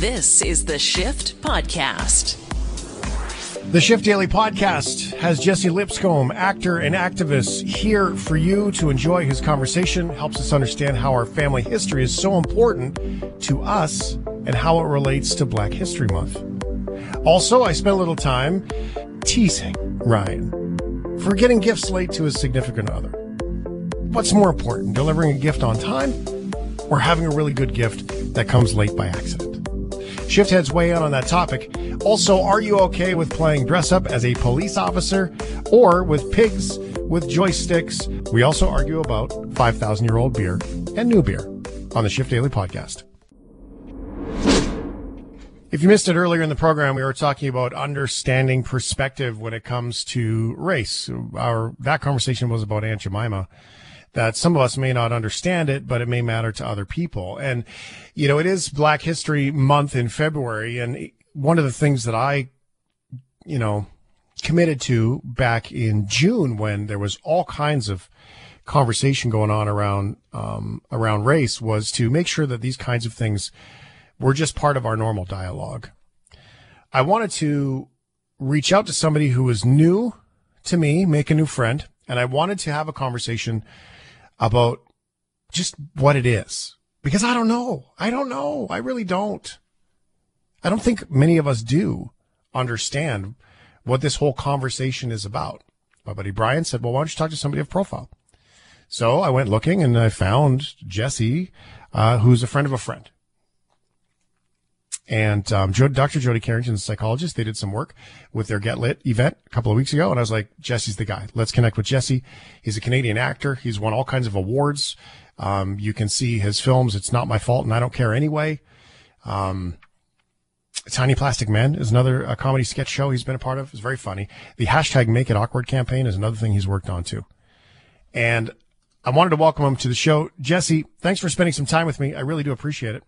This is the Shift Podcast. The Shift Daily Podcast has Jesse Lipscombe, actor and activist, here for you to enjoy his conversation. Helps us understand how our family history is so important to us and how it relates to Black History Month. Also, I spent a little time teasing Ryan for getting gifts late to his significant other. What's more important, delivering a gift on time or having a really good gift that comes late by accident? Shift heads weigh in on that topic. Also, are you okay with playing dress up as a police officer or with pigs with joysticks? We also argue about 5,000 year old beer and new beer on the Shift Daily podcast. If you missed it earlier in the program, we were talking about understanding perspective when it comes to race. Our that conversation was about Aunt Jemima that some of us may not understand it, but it may matter to other people. And, you know, it is Black History Month in February. And one of the things that I, you know, committed to back in June when there was all kinds of conversation going on around, um, around race was to make sure that these kinds of things were just part of our normal dialogue. I wanted to reach out to somebody who was new to me, make a new friend, and I wanted to have a conversation about just what it is because I don't know. I don't know. I really don't. I don't think many of us do understand what this whole conversation is about. My buddy Brian said, well, why don't you talk to somebody of profile? So I went looking and I found Jesse, uh, who's a friend of a friend. And um, Dr. Jody Carrington, a psychologist, they did some work with their Get Lit event a couple of weeks ago. And I was like, Jesse's the guy. Let's connect with Jesse. He's a Canadian actor. He's won all kinds of awards. Um, you can see his films. It's not my fault and I don't care anyway. Um, Tiny Plastic Man is another a comedy sketch show he's been a part of. It's very funny. The hashtag Make It Awkward campaign is another thing he's worked on too. And I wanted to welcome him to the show. Jesse, thanks for spending some time with me. I really do appreciate it.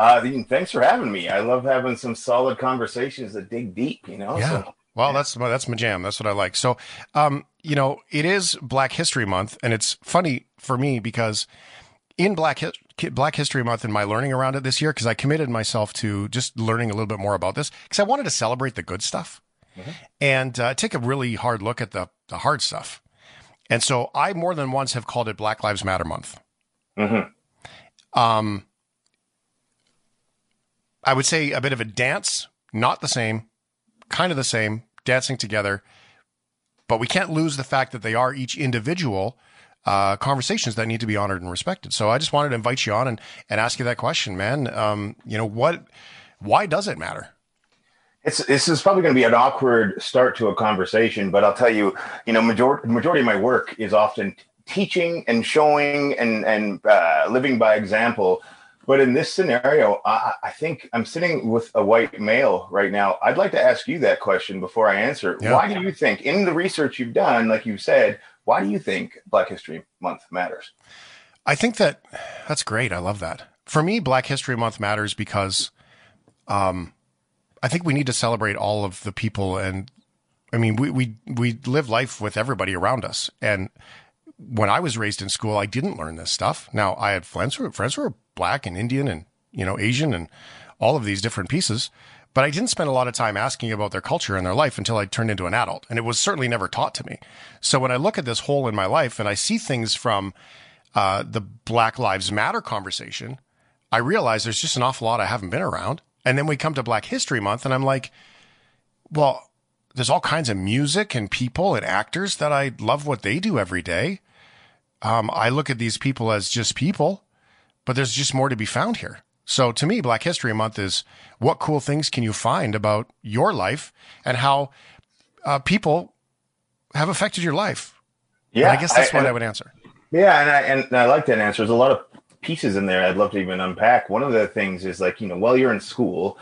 Uh, thanks for having me. I love having some solid conversations that dig deep. You know. Yeah. So, well, yeah. that's that's my jam. That's what I like. So, um, you know, it is Black History Month, and it's funny for me because in Black Black History Month and my learning around it this year, because I committed myself to just learning a little bit more about this, because I wanted to celebrate the good stuff mm-hmm. and uh, take a really hard look at the the hard stuff. And so, I more than once have called it Black Lives Matter Month. Mm-hmm. Um I would say a bit of a dance, not the same, kind of the same, dancing together. But we can't lose the fact that they are each individual uh, conversations that need to be honored and respected. So I just wanted to invite you on and, and ask you that question, man. Um, you know, what, why does it matter? It's, this is probably going to be an awkward start to a conversation, but I'll tell you, you know, majority, majority of my work is often teaching and showing and, and uh, living by example but in this scenario, I, I, think I'm sitting with a white male right now. I'd like to ask you that question before I answer. Yeah. Why do you think, in the research you've done, like you said, why do you think Black History Month matters? I think that that's great. I love that. For me, Black History Month matters because um, I think we need to celebrate all of the people and I mean, we, we, we live life with everybody around us. And when I was raised in school, I didn't learn this stuff. Now I had friends who, friends who were black and Indian and, you know, Asian and all of these different pieces. But I didn't spend a lot of time asking about their culture and their life until I turned into an adult. And it was certainly never taught to me. So when I look at this hole in my life and I see things from uh, the Black Lives Matter conversation, I realize there's just an awful lot I haven't been around. And then we come to Black History Month and I'm like, well, there's all kinds of music and people and actors that I love what they do every day. Um, I look at these people as just people but there's just more to be found here. So to me, Black History Month is what cool things can you find about your life and how uh, people have affected your life. Yeah, and I guess that's I, what I would answer. Yeah, and I and I like that answer. There's a lot of pieces in there I'd love to even unpack. One of the things is like you know while you're in school,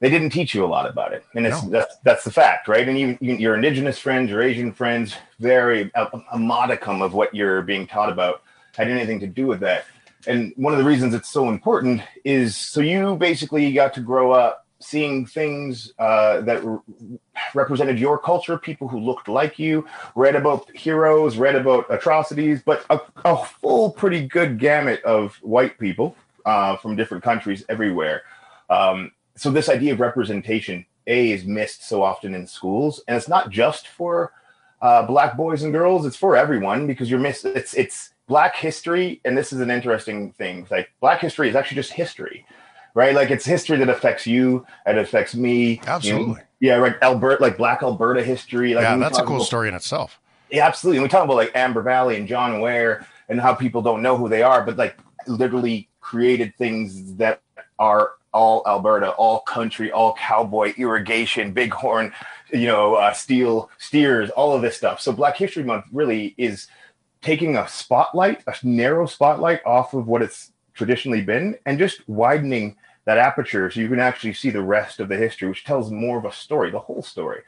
they didn't teach you a lot about it, and it's no. that's that's the fact, right? And you, you, your indigenous friends, your Asian friends, very a, a modicum of what you're being taught about had anything to do with that and one of the reasons it's so important is so you basically got to grow up seeing things uh, that re- represented your culture, people who looked like you, read about heroes, read about atrocities, but a, a full, pretty good gamut of white people uh, from different countries everywhere. Um, so this idea of representation, a, is missed so often in schools, and it's not just for uh, black boys and girls; it's for everyone because you're missed. It's it's black history, and this is an interesting thing. Like black history is actually just history, right? Like it's history that affects you, it affects me. Absolutely. You know? Yeah, like Alberta, like Black Alberta history. Like yeah, that's a cool about, story in itself. Yeah, absolutely. And we talk about like Amber Valley and John Ware and how people don't know who they are, but like literally created things that are all Alberta, all country, all cowboy, irrigation, bighorn, you know, uh, steel steers, all of this stuff. So Black History Month really is taking a spotlight, a narrow spotlight off of what it's traditionally been, and just widening that aperture so you can actually see the rest of the history, which tells more of a story, the whole story.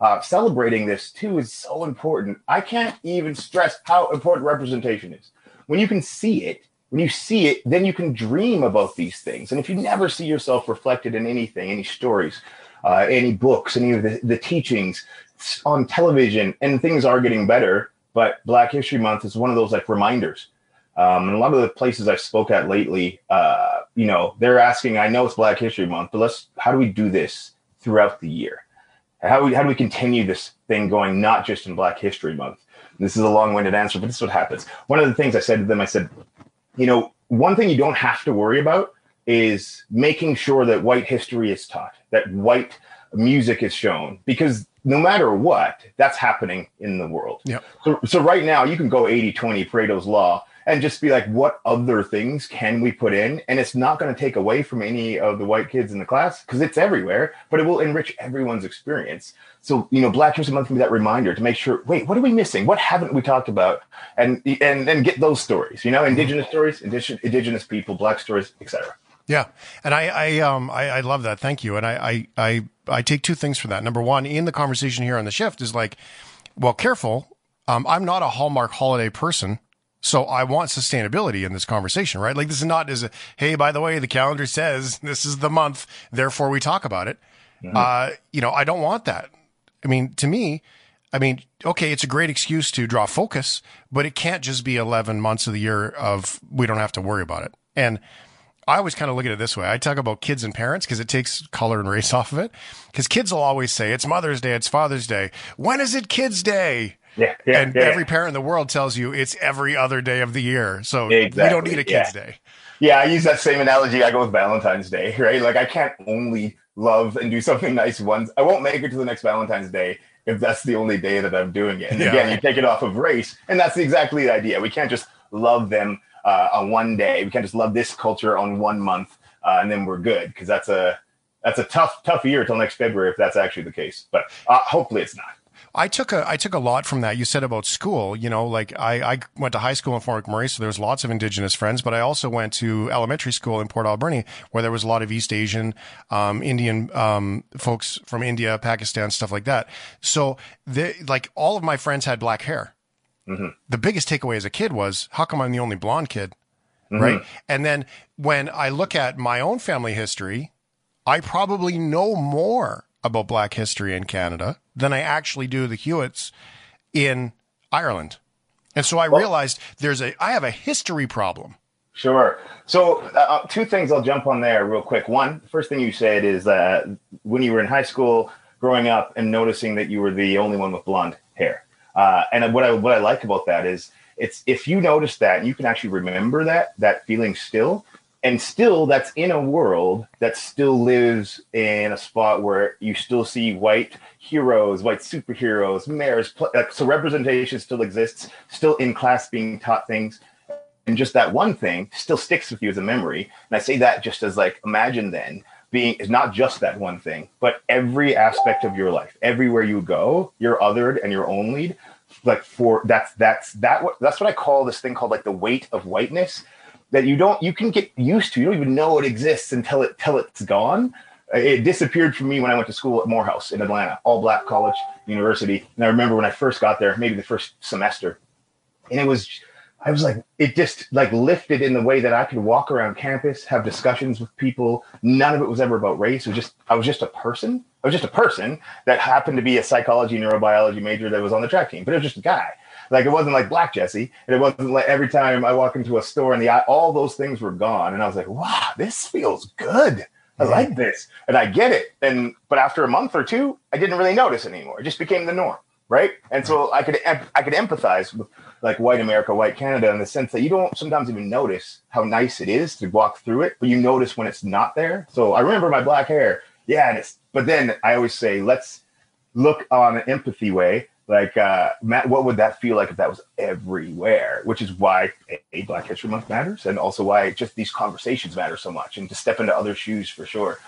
Uh, celebrating this too is so important. I can't even stress how important representation is. When you can see it, when you see it, then you can dream about these things. And if you never see yourself reflected in anything, any stories, uh, any books, any of the, the teachings on television, and things are getting better, but Black History Month is one of those like reminders. Um, and a lot of the places I've spoke at lately, uh, you know, they're asking. I know it's Black History Month, but let's. How do we do this throughout the year? How we, how do we continue this thing going, not just in Black History Month? This is a long-winded answer, but this is what happens. One of the things I said to them, I said, you know, one thing you don't have to worry about is making sure that white history is taught, that white music is shown, because no matter what, that's happening in the world. Yeah. So, so right now you can go 80 20 Pareto's law and just be like, what other things can we put in? And it's not going to take away from any of the white kids in the class because it's everywhere, but it will enrich everyone's experience. So, you know, Black History Month can be that reminder to make sure, wait, what are we missing? What haven't we talked about? And and then get those stories, you know, indigenous stories, indigenous, indigenous people, black stories, etc. Yeah, and I, I, um, I, I, love that. Thank you. And I, I, I, I take two things for that. Number one, in the conversation here on the shift is like, well, careful. Um, I'm not a Hallmark holiday person. So I want sustainability in this conversation, right? Like this is not as a, hey, by the way, the calendar says this is the month, therefore we talk about it. Uh, you know, I don't want that. I mean, to me, I mean, okay, it's a great excuse to draw focus, but it can't just be 11 months of the year of we don't have to worry about it. And I always kind of look at it this way. I talk about kids and parents because it takes color and race off of it. Because kids will always say, it's Mother's Day, it's Father's Day. When is it Kids' Day? Yeah, yeah and yeah, every yeah. parent in the world tells you it's every other day of the year. So exactly, we don't need a Kids' Day. Yeah, I use that same analogy. I go with Valentine's Day, right? Like I can't only love and do something nice once. I won't make it to the next Valentine's Day if that's the only day that I'm doing it. And again, you take it off of race, and that's exactly the idea. We can't just love them uh, on one day. We can't just love this culture on one month uh, and then we're good because that's a that's a tough tough year till next February if that's actually the case. But uh, hopefully it's not. I took a I took a lot from that. You said about school, you know, like I, I went to high school in Fort McMurray, so there was lots of Indigenous friends, but I also went to elementary school in Port Alberni, where there was a lot of East Asian, um, Indian um, folks from India, Pakistan, stuff like that. So, they, like all of my friends had black hair. Mm-hmm. The biggest takeaway as a kid was, how come I'm the only blonde kid? Mm-hmm. Right. And then when I look at my own family history, I probably know more about black history in Canada than I actually do the Hewitts in Ireland. And so I well, realized there's a I have a history problem. Sure. So uh, two things I'll jump on there real quick. One, first thing you said is that when you were in high school, growing up, and noticing that you were the only one with blonde hair. Uh, and what I what I like about that is it's if you notice that and you can actually remember that that feeling still, and still that's in a world that still lives in a spot where you still see white heroes white superheroes mayors so representation still exists still in class being taught things. And just that one thing still sticks with you as a memory. And i say that just as like imagine then being is not just that one thing but every aspect of your life everywhere you go you're othered and you're only like for that's that's that what that's what i call this thing called like the weight of whiteness that you don't you can get used to. You don't even know it exists until it till it's gone. It disappeared from me when I went to school at Morehouse in Atlanta, all black college university. And I remember when I first got there, maybe the first semester, and it was I was like, it just like lifted in the way that I could walk around campus, have discussions with people. None of it was ever about race. It was just I was just a person. I was just a person that happened to be a psychology neurobiology major that was on the track team, but it was just a guy. Like it wasn't like Black Jesse, and it wasn't like every time I walk into a store and the all those things were gone, and I was like, wow, this feels good. I like this and I get it. And but after a month or two, I didn't really notice it anymore. It just became the norm, right? And so I could I could empathize with like white America, white Canada in the sense that you don't sometimes even notice how nice it is to walk through it, but you notice when it's not there. So I remember my black hair. Yeah, and it's but then I always say let's look on an empathy way like uh, Matt, what would that feel like if that was everywhere? Which is why a Black History Month matters, and also why just these conversations matter so much, and to step into other shoes for sure.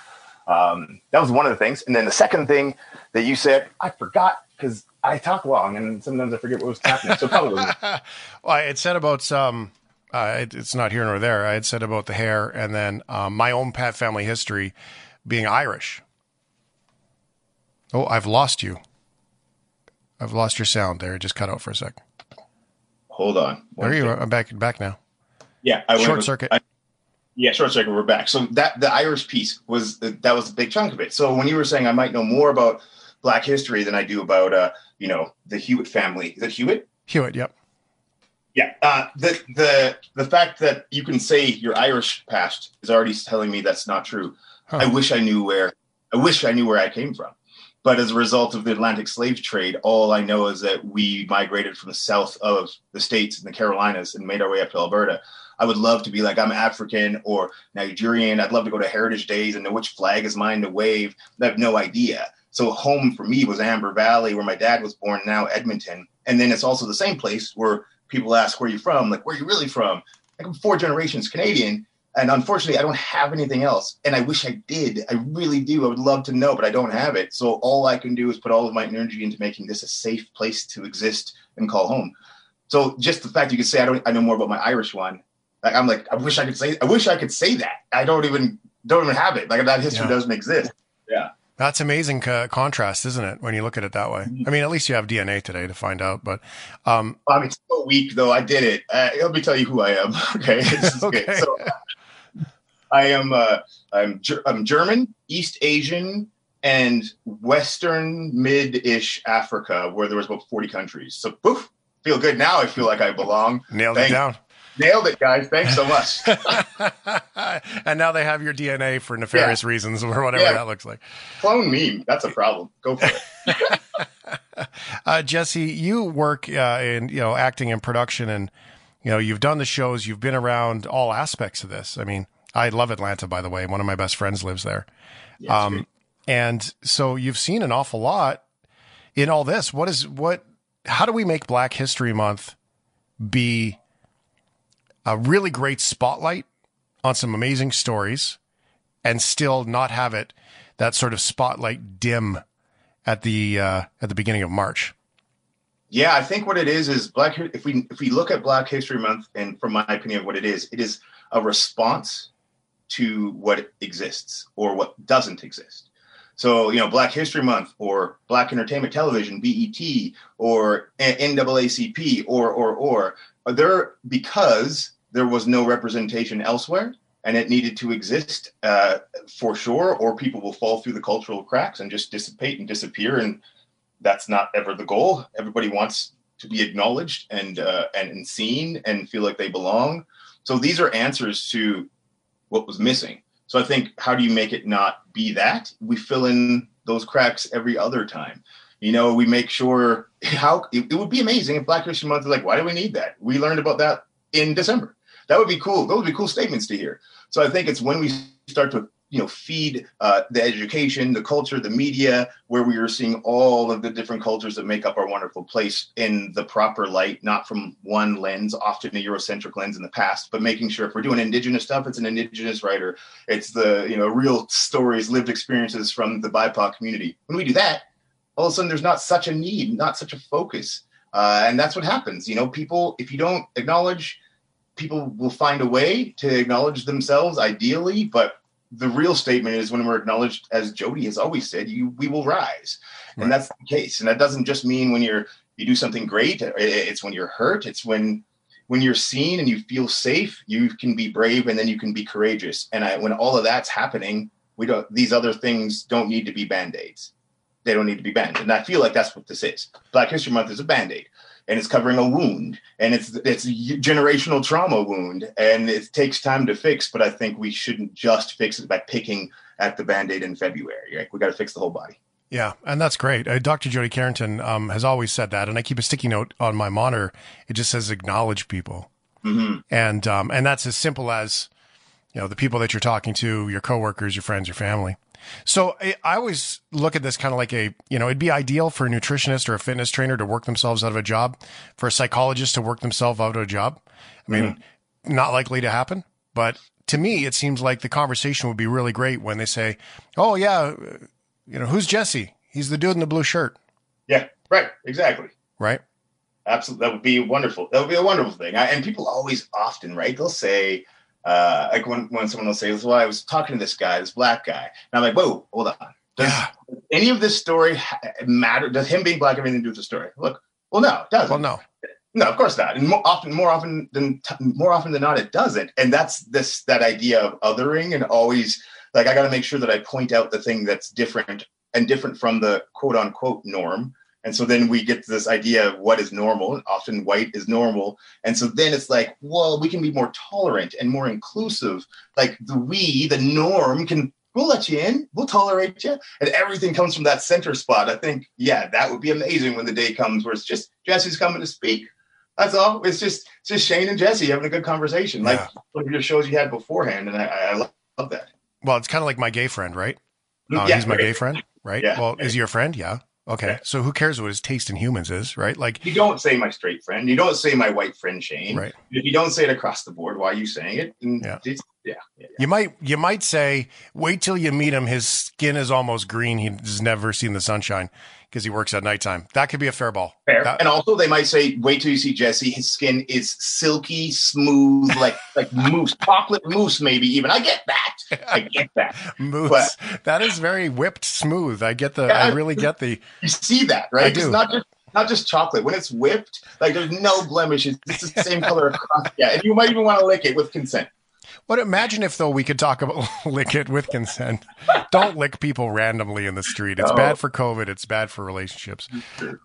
Um, that was one of the things, and then the second thing that you said, I forgot because I talk long, and sometimes I forget what was happening. So probably. well, I had said about um, uh, it, it's not here nor there. I had said about the hair, and then um, my own pat family history being Irish. Oh, I've lost you. I've lost your sound there. It just cut out for a sec. Hold on. There you are. I'm back back now. Yeah, I short circuit. I, yeah, short circuit. We're back. So that the Irish piece was that was a big chunk of it. So when you were saying I might know more about Black history than I do about uh, you know the Hewitt family. Is it Hewitt? Hewitt. Yep. Yeah. Uh, the the the fact that you can say your Irish past is already telling me that's not true. Huh. I wish I knew where. I wish I knew where I came from. But as a result of the Atlantic slave trade, all I know is that we migrated from the south of the states and the Carolinas and made our way up to Alberta. I would love to be like I'm African or Nigerian. I'd love to go to Heritage Days and know which flag is mine to wave. I have no idea. So home for me was Amber Valley, where my dad was born. Now Edmonton, and then it's also the same place where people ask where are you from. Like where are you really from? Like I'm four generations Canadian, and unfortunately i don't have anything else and i wish i did i really do i would love to know but i don't have it so all i can do is put all of my energy into making this a safe place to exist and call home so just the fact you could say i don't i know more about my irish one like i'm like i wish i could say i wish i could say that i don't even don't even have it like that history yeah. doesn't exist yeah that's amazing co- contrast, isn't it? When you look at it that way. I mean, at least you have DNA today to find out. But um, I mean, it's so weak though. I did it. Uh, let me tell you who I am. okay. okay. So I am uh, I'm I'm German, East Asian, and Western mid-ish Africa, where there was about 40 countries. So poof, feel good now. I feel like I belong. Nailed Thank, it down. Nailed it, guys. Thanks so much. and now they have your DNA for nefarious yeah. reasons or whatever yeah. that looks like. Clone me. That's a problem. Go for it. uh, Jesse, you work uh, in you know acting and production, and you know you've done the shows. You've been around all aspects of this. I mean, I love Atlanta, by the way. One of my best friends lives there. Yeah, um, and so you've seen an awful lot in all this. What is what? How do we make Black History Month be a really great spotlight on some amazing stories, and still not have it that sort of spotlight dim at the uh, at the beginning of March? Yeah, I think what it is is Black. If we if we look at Black History Month, and from my opinion, what it is, it is a response to what exists or what doesn't exist. So, you know, Black History Month or Black Entertainment Television, BET, or NAACP, or, or, or, are there because there was no representation elsewhere and it needed to exist uh, for sure, or people will fall through the cultural cracks and just dissipate and disappear. And that's not ever the goal. Everybody wants to be acknowledged and, uh, and seen and feel like they belong. So these are answers to what was missing. So I think how do you make it not be that? We fill in those cracks every other time. You know, we make sure how it, it would be amazing if Black History Month is like, why do we need that? We learned about that in December. That would be cool. Those would be cool statements to hear. So I think it's when we start to you know feed uh, the education the culture the media where we are seeing all of the different cultures that make up our wonderful place in the proper light not from one lens often a eurocentric lens in the past but making sure if we're doing indigenous stuff it's an indigenous writer. It's the you know real stories lived experiences from the bipoc community. When we do that all of a sudden there's not such a need not such a focus. Uh, and that's what happens. You know people if you don't acknowledge people will find a way to acknowledge themselves ideally but the real statement is when we're acknowledged, as Jody has always said, you we will rise, right. and that's the case. And that doesn't just mean when you're you do something great. It's when you're hurt. It's when when you're seen and you feel safe. You can be brave, and then you can be courageous. And I, when all of that's happening, we don't. These other things don't need to be band aids. They don't need to be banned. And I feel like that's what this is. Black History Month is a band aid. And it's covering a wound and it's it's a generational trauma wound and it takes time to fix but i think we shouldn't just fix it by picking at the band-aid in february right we got to fix the whole body yeah, and that's great. Uh, Dr. Jody Carrington um, has always said that, and I keep a sticky note on my monitor. It just says acknowledge people, mm-hmm. and um, and that's as simple as you know the people that you're talking to, your coworkers, your friends, your family. So I, I always look at this kind of like a, you know, it'd be ideal for a nutritionist or a fitness trainer to work themselves out of a job, for a psychologist to work themselves out of a job. I mean, mm-hmm. not likely to happen, but to me, it seems like the conversation would be really great when they say, "Oh yeah, you know, who's Jesse? He's the dude in the blue shirt." Yeah, right, exactly. Right. Absolutely, that would be wonderful. That would be a wonderful thing. I, and people always, often, right? They'll say, uh, like when, when someone will say, "Well, I was talking to this guy, this black guy," and I'm like, "Whoa, hold on. Does yeah. any of this story matter? Does him being black have anything to do with the story?" Look, well, no, it doesn't. Well, no, no, of course not. And more often, more often than more often than not, it doesn't. And that's this that idea of othering and always like I got to make sure that I point out the thing that's different and different from the quote unquote norm and so then we get to this idea of what is normal. Often white is normal. And so then it's like, well, we can be more tolerant and more inclusive. Like the we, the norm, can we'll let you in, we'll tolerate you. And everything comes from that center spot. I think, yeah, that would be amazing when the day comes where it's just Jesse's coming to speak. That's all. It's just it's just Shane and Jesse having a good conversation, like yeah. of your shows you had beforehand, and I, I love, love that. Well, it's kind of like my gay friend, right? Uh, yeah, he's my gay friend, right? Yeah. Well, is he your friend? Yeah. Okay. So who cares what his taste in humans is, right? Like you don't say my straight friend, you don't say my white friend Shane. Right. If you don't say it across the board, why are you saying it? And yeah. yeah. Yeah, yeah. You might you might say, wait till you meet him. His skin is almost green. He's never seen the sunshine because he works at nighttime. That could be a fair ball. Fair. That, and also they might say, wait till you see Jesse. His skin is silky, smooth, like like mousse, chocolate mousse, maybe even. I get that. I get that. mousse. But, that is very whipped smooth. I get the. Yeah, I really get the. You see that, right? I do. It's not just not just chocolate. When it's whipped, like there's no blemishes. It's the same color across. Yeah, and you might even want to lick it with consent. What imagine if though we could talk about lick it with consent. Don't lick people randomly in the street. It's no. bad for COVID. It's bad for relationships.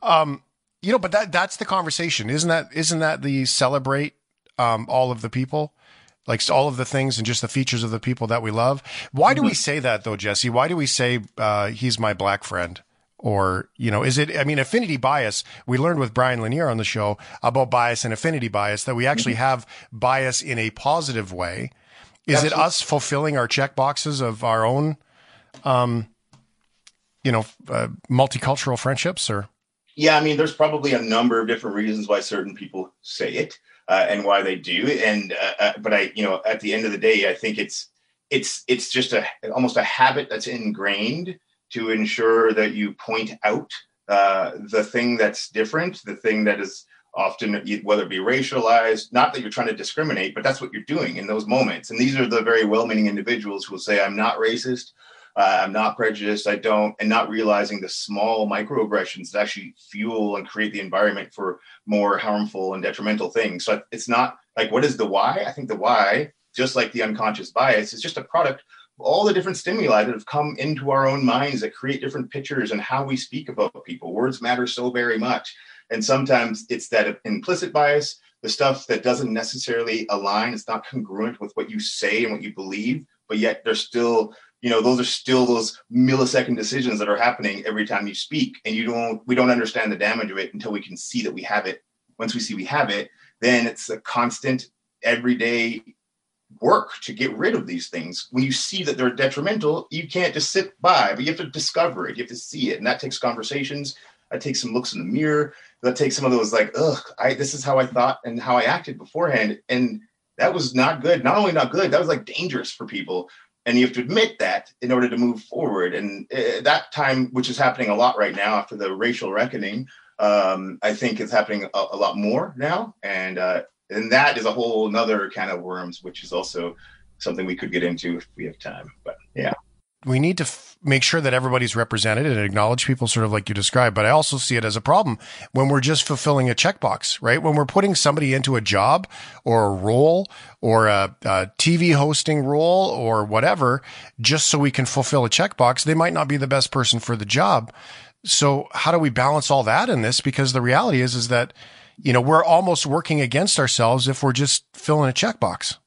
Um, you know, but that that's the conversation, isn't that? Isn't that the celebrate um, all of the people? like all of the things and just the features of the people that we love. Why do we mm-hmm. say that though, Jesse? Why do we say uh, he's my black friend? Or, you know, is it, I mean, affinity bias, we learned with Brian Lanier on the show about bias and affinity bias that we actually mm-hmm. have bias in a positive way. Is Absolutely. it us fulfilling our check boxes of our own, um, you know, uh, multicultural friendships or? Yeah, I mean, there's probably a number of different reasons why certain people say it uh, and why they do. And uh, uh, but I, you know, at the end of the day, I think it's it's it's just a almost a habit that's ingrained to ensure that you point out uh, the thing that's different, the thing that is often whether it be racialized not that you're trying to discriminate but that's what you're doing in those moments. And these are the very well-meaning individuals who will say i'm not racist uh, i'm not prejudiced i don't and not realizing the small microaggressions that actually fuel and create the environment for more harmful and detrimental things. So it's not like what is the why? I think the why just like the unconscious bias is just a product all the different stimuli that have come into our own minds that create different pictures and how we speak about people words matter so very much and sometimes it's that implicit bias, the stuff that doesn't necessarily align, it's not congruent with what you say and what you believe, but yet there's still, you know, those are still those millisecond decisions that are happening every time you speak. And you don't, we don't understand the damage of it until we can see that we have it. Once we see we have it, then it's a constant everyday work to get rid of these things. When you see that they're detrimental, you can't just sit by, but you have to discover it. You have to see it. And that takes conversations. That takes some looks in the mirror that takes some of those like, ugh, I this is how I thought and how I acted beforehand. And that was not good. Not only not good, that was like dangerous for people. And you have to admit that in order to move forward. And uh, that time, which is happening a lot right now after the racial reckoning, um, I think is happening a, a lot more now. And uh, and that is a whole another kind of worms, which is also something we could get into if we have time. But yeah we need to f- make sure that everybody's represented and acknowledge people sort of like you described. But I also see it as a problem when we're just fulfilling a checkbox, right? When we're putting somebody into a job or a role or a, a TV hosting role or whatever, just so we can fulfill a checkbox, they might not be the best person for the job. So how do we balance all that in this? Because the reality is, is that, you know, we're almost working against ourselves if we're just filling a checkbox.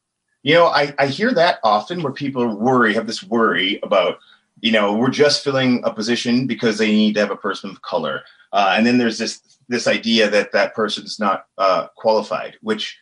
You know, I, I hear that often where people worry, have this worry about, you know, we're just filling a position because they need to have a person of color. Uh, and then there's this this idea that that person's not uh, qualified, which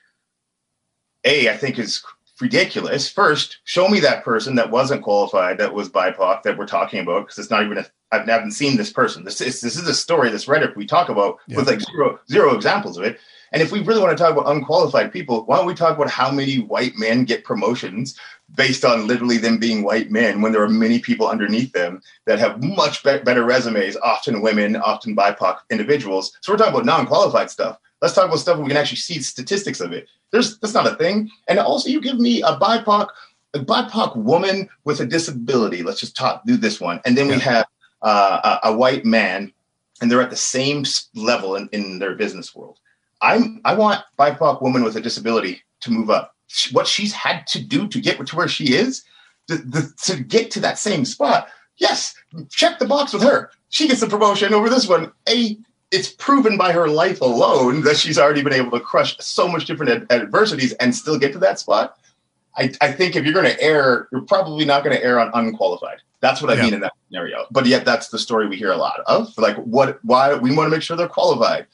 a I think is ridiculous. First, show me that person that wasn't qualified, that was BIPOC, that we're talking about, because it's not even. A, I've never seen this person. This is this is a story, this Reddit we talk about yeah. with like zero zero examples of it. And if we really want to talk about unqualified people, why don't we talk about how many white men get promotions based on literally them being white men when there are many people underneath them that have much be- better resumes, often women, often BIPOC individuals. So we're talking about non-qualified stuff. Let's talk about stuff where we can actually see statistics of it. There's that's not a thing. And also, you give me a BIPOC, a BIPOC woman with a disability. Let's just talk do this one, and then we have uh, a, a, white man, and they're at the same level in, in their business world. I'm I want BIPOC woman with a disability to move up. What she's had to do to get to where she is, the, the, to get to that same spot. Yes, check the box with her. She gets the promotion over this one. A it's proven by her life alone that she's already been able to crush so much different ad- adversities and still get to that spot. I, I think if you're going to err, you're probably not going to err on unqualified. That's what I yeah. mean in that scenario. But yet, that's the story we hear a lot of. Like, what? Why we want to make sure they're qualified.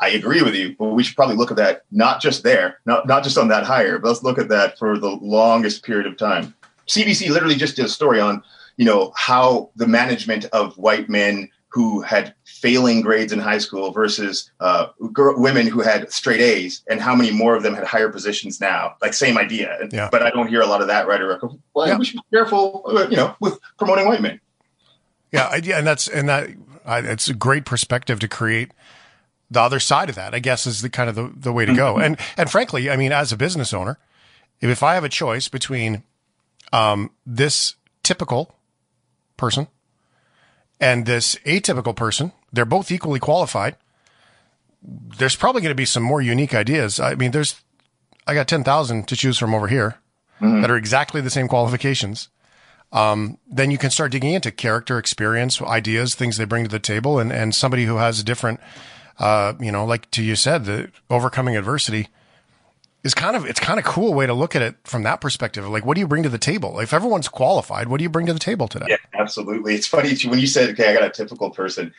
I agree with you, but we should probably look at that not just there, not not just on that hire, but let's look at that for the longest period of time. CBC literally just did a story on, you know, how the management of white men who had failing grades in high school versus uh, girl, women who had straight A's, and how many more of them had higher positions now. Like same idea, yeah. but I don't hear a lot of that rhetoric. Of, well, yeah. we should be careful, uh, you know, with promoting white men. Yeah, yeah, and that's and that uh, it's a great perspective to create the other side of that. I guess is the kind of the, the way to go. Mm-hmm. And and frankly, I mean, as a business owner, if I have a choice between um, this typical person and this atypical person, they're both equally qualified. There's probably going to be some more unique ideas. I mean, there's, I got 10,000 to choose from over here mm-hmm. that are exactly the same qualifications. Um, then you can start digging into character, experience, ideas, things they bring to the table, and, and somebody who has a different, uh, you know, like to you said, the overcoming adversity is kind of it's kind of cool way to look at it from that perspective. Like, what do you bring to the table? If everyone's qualified, what do you bring to the table today? Yeah, absolutely. It's funny when you said, "Okay, I got a typical person."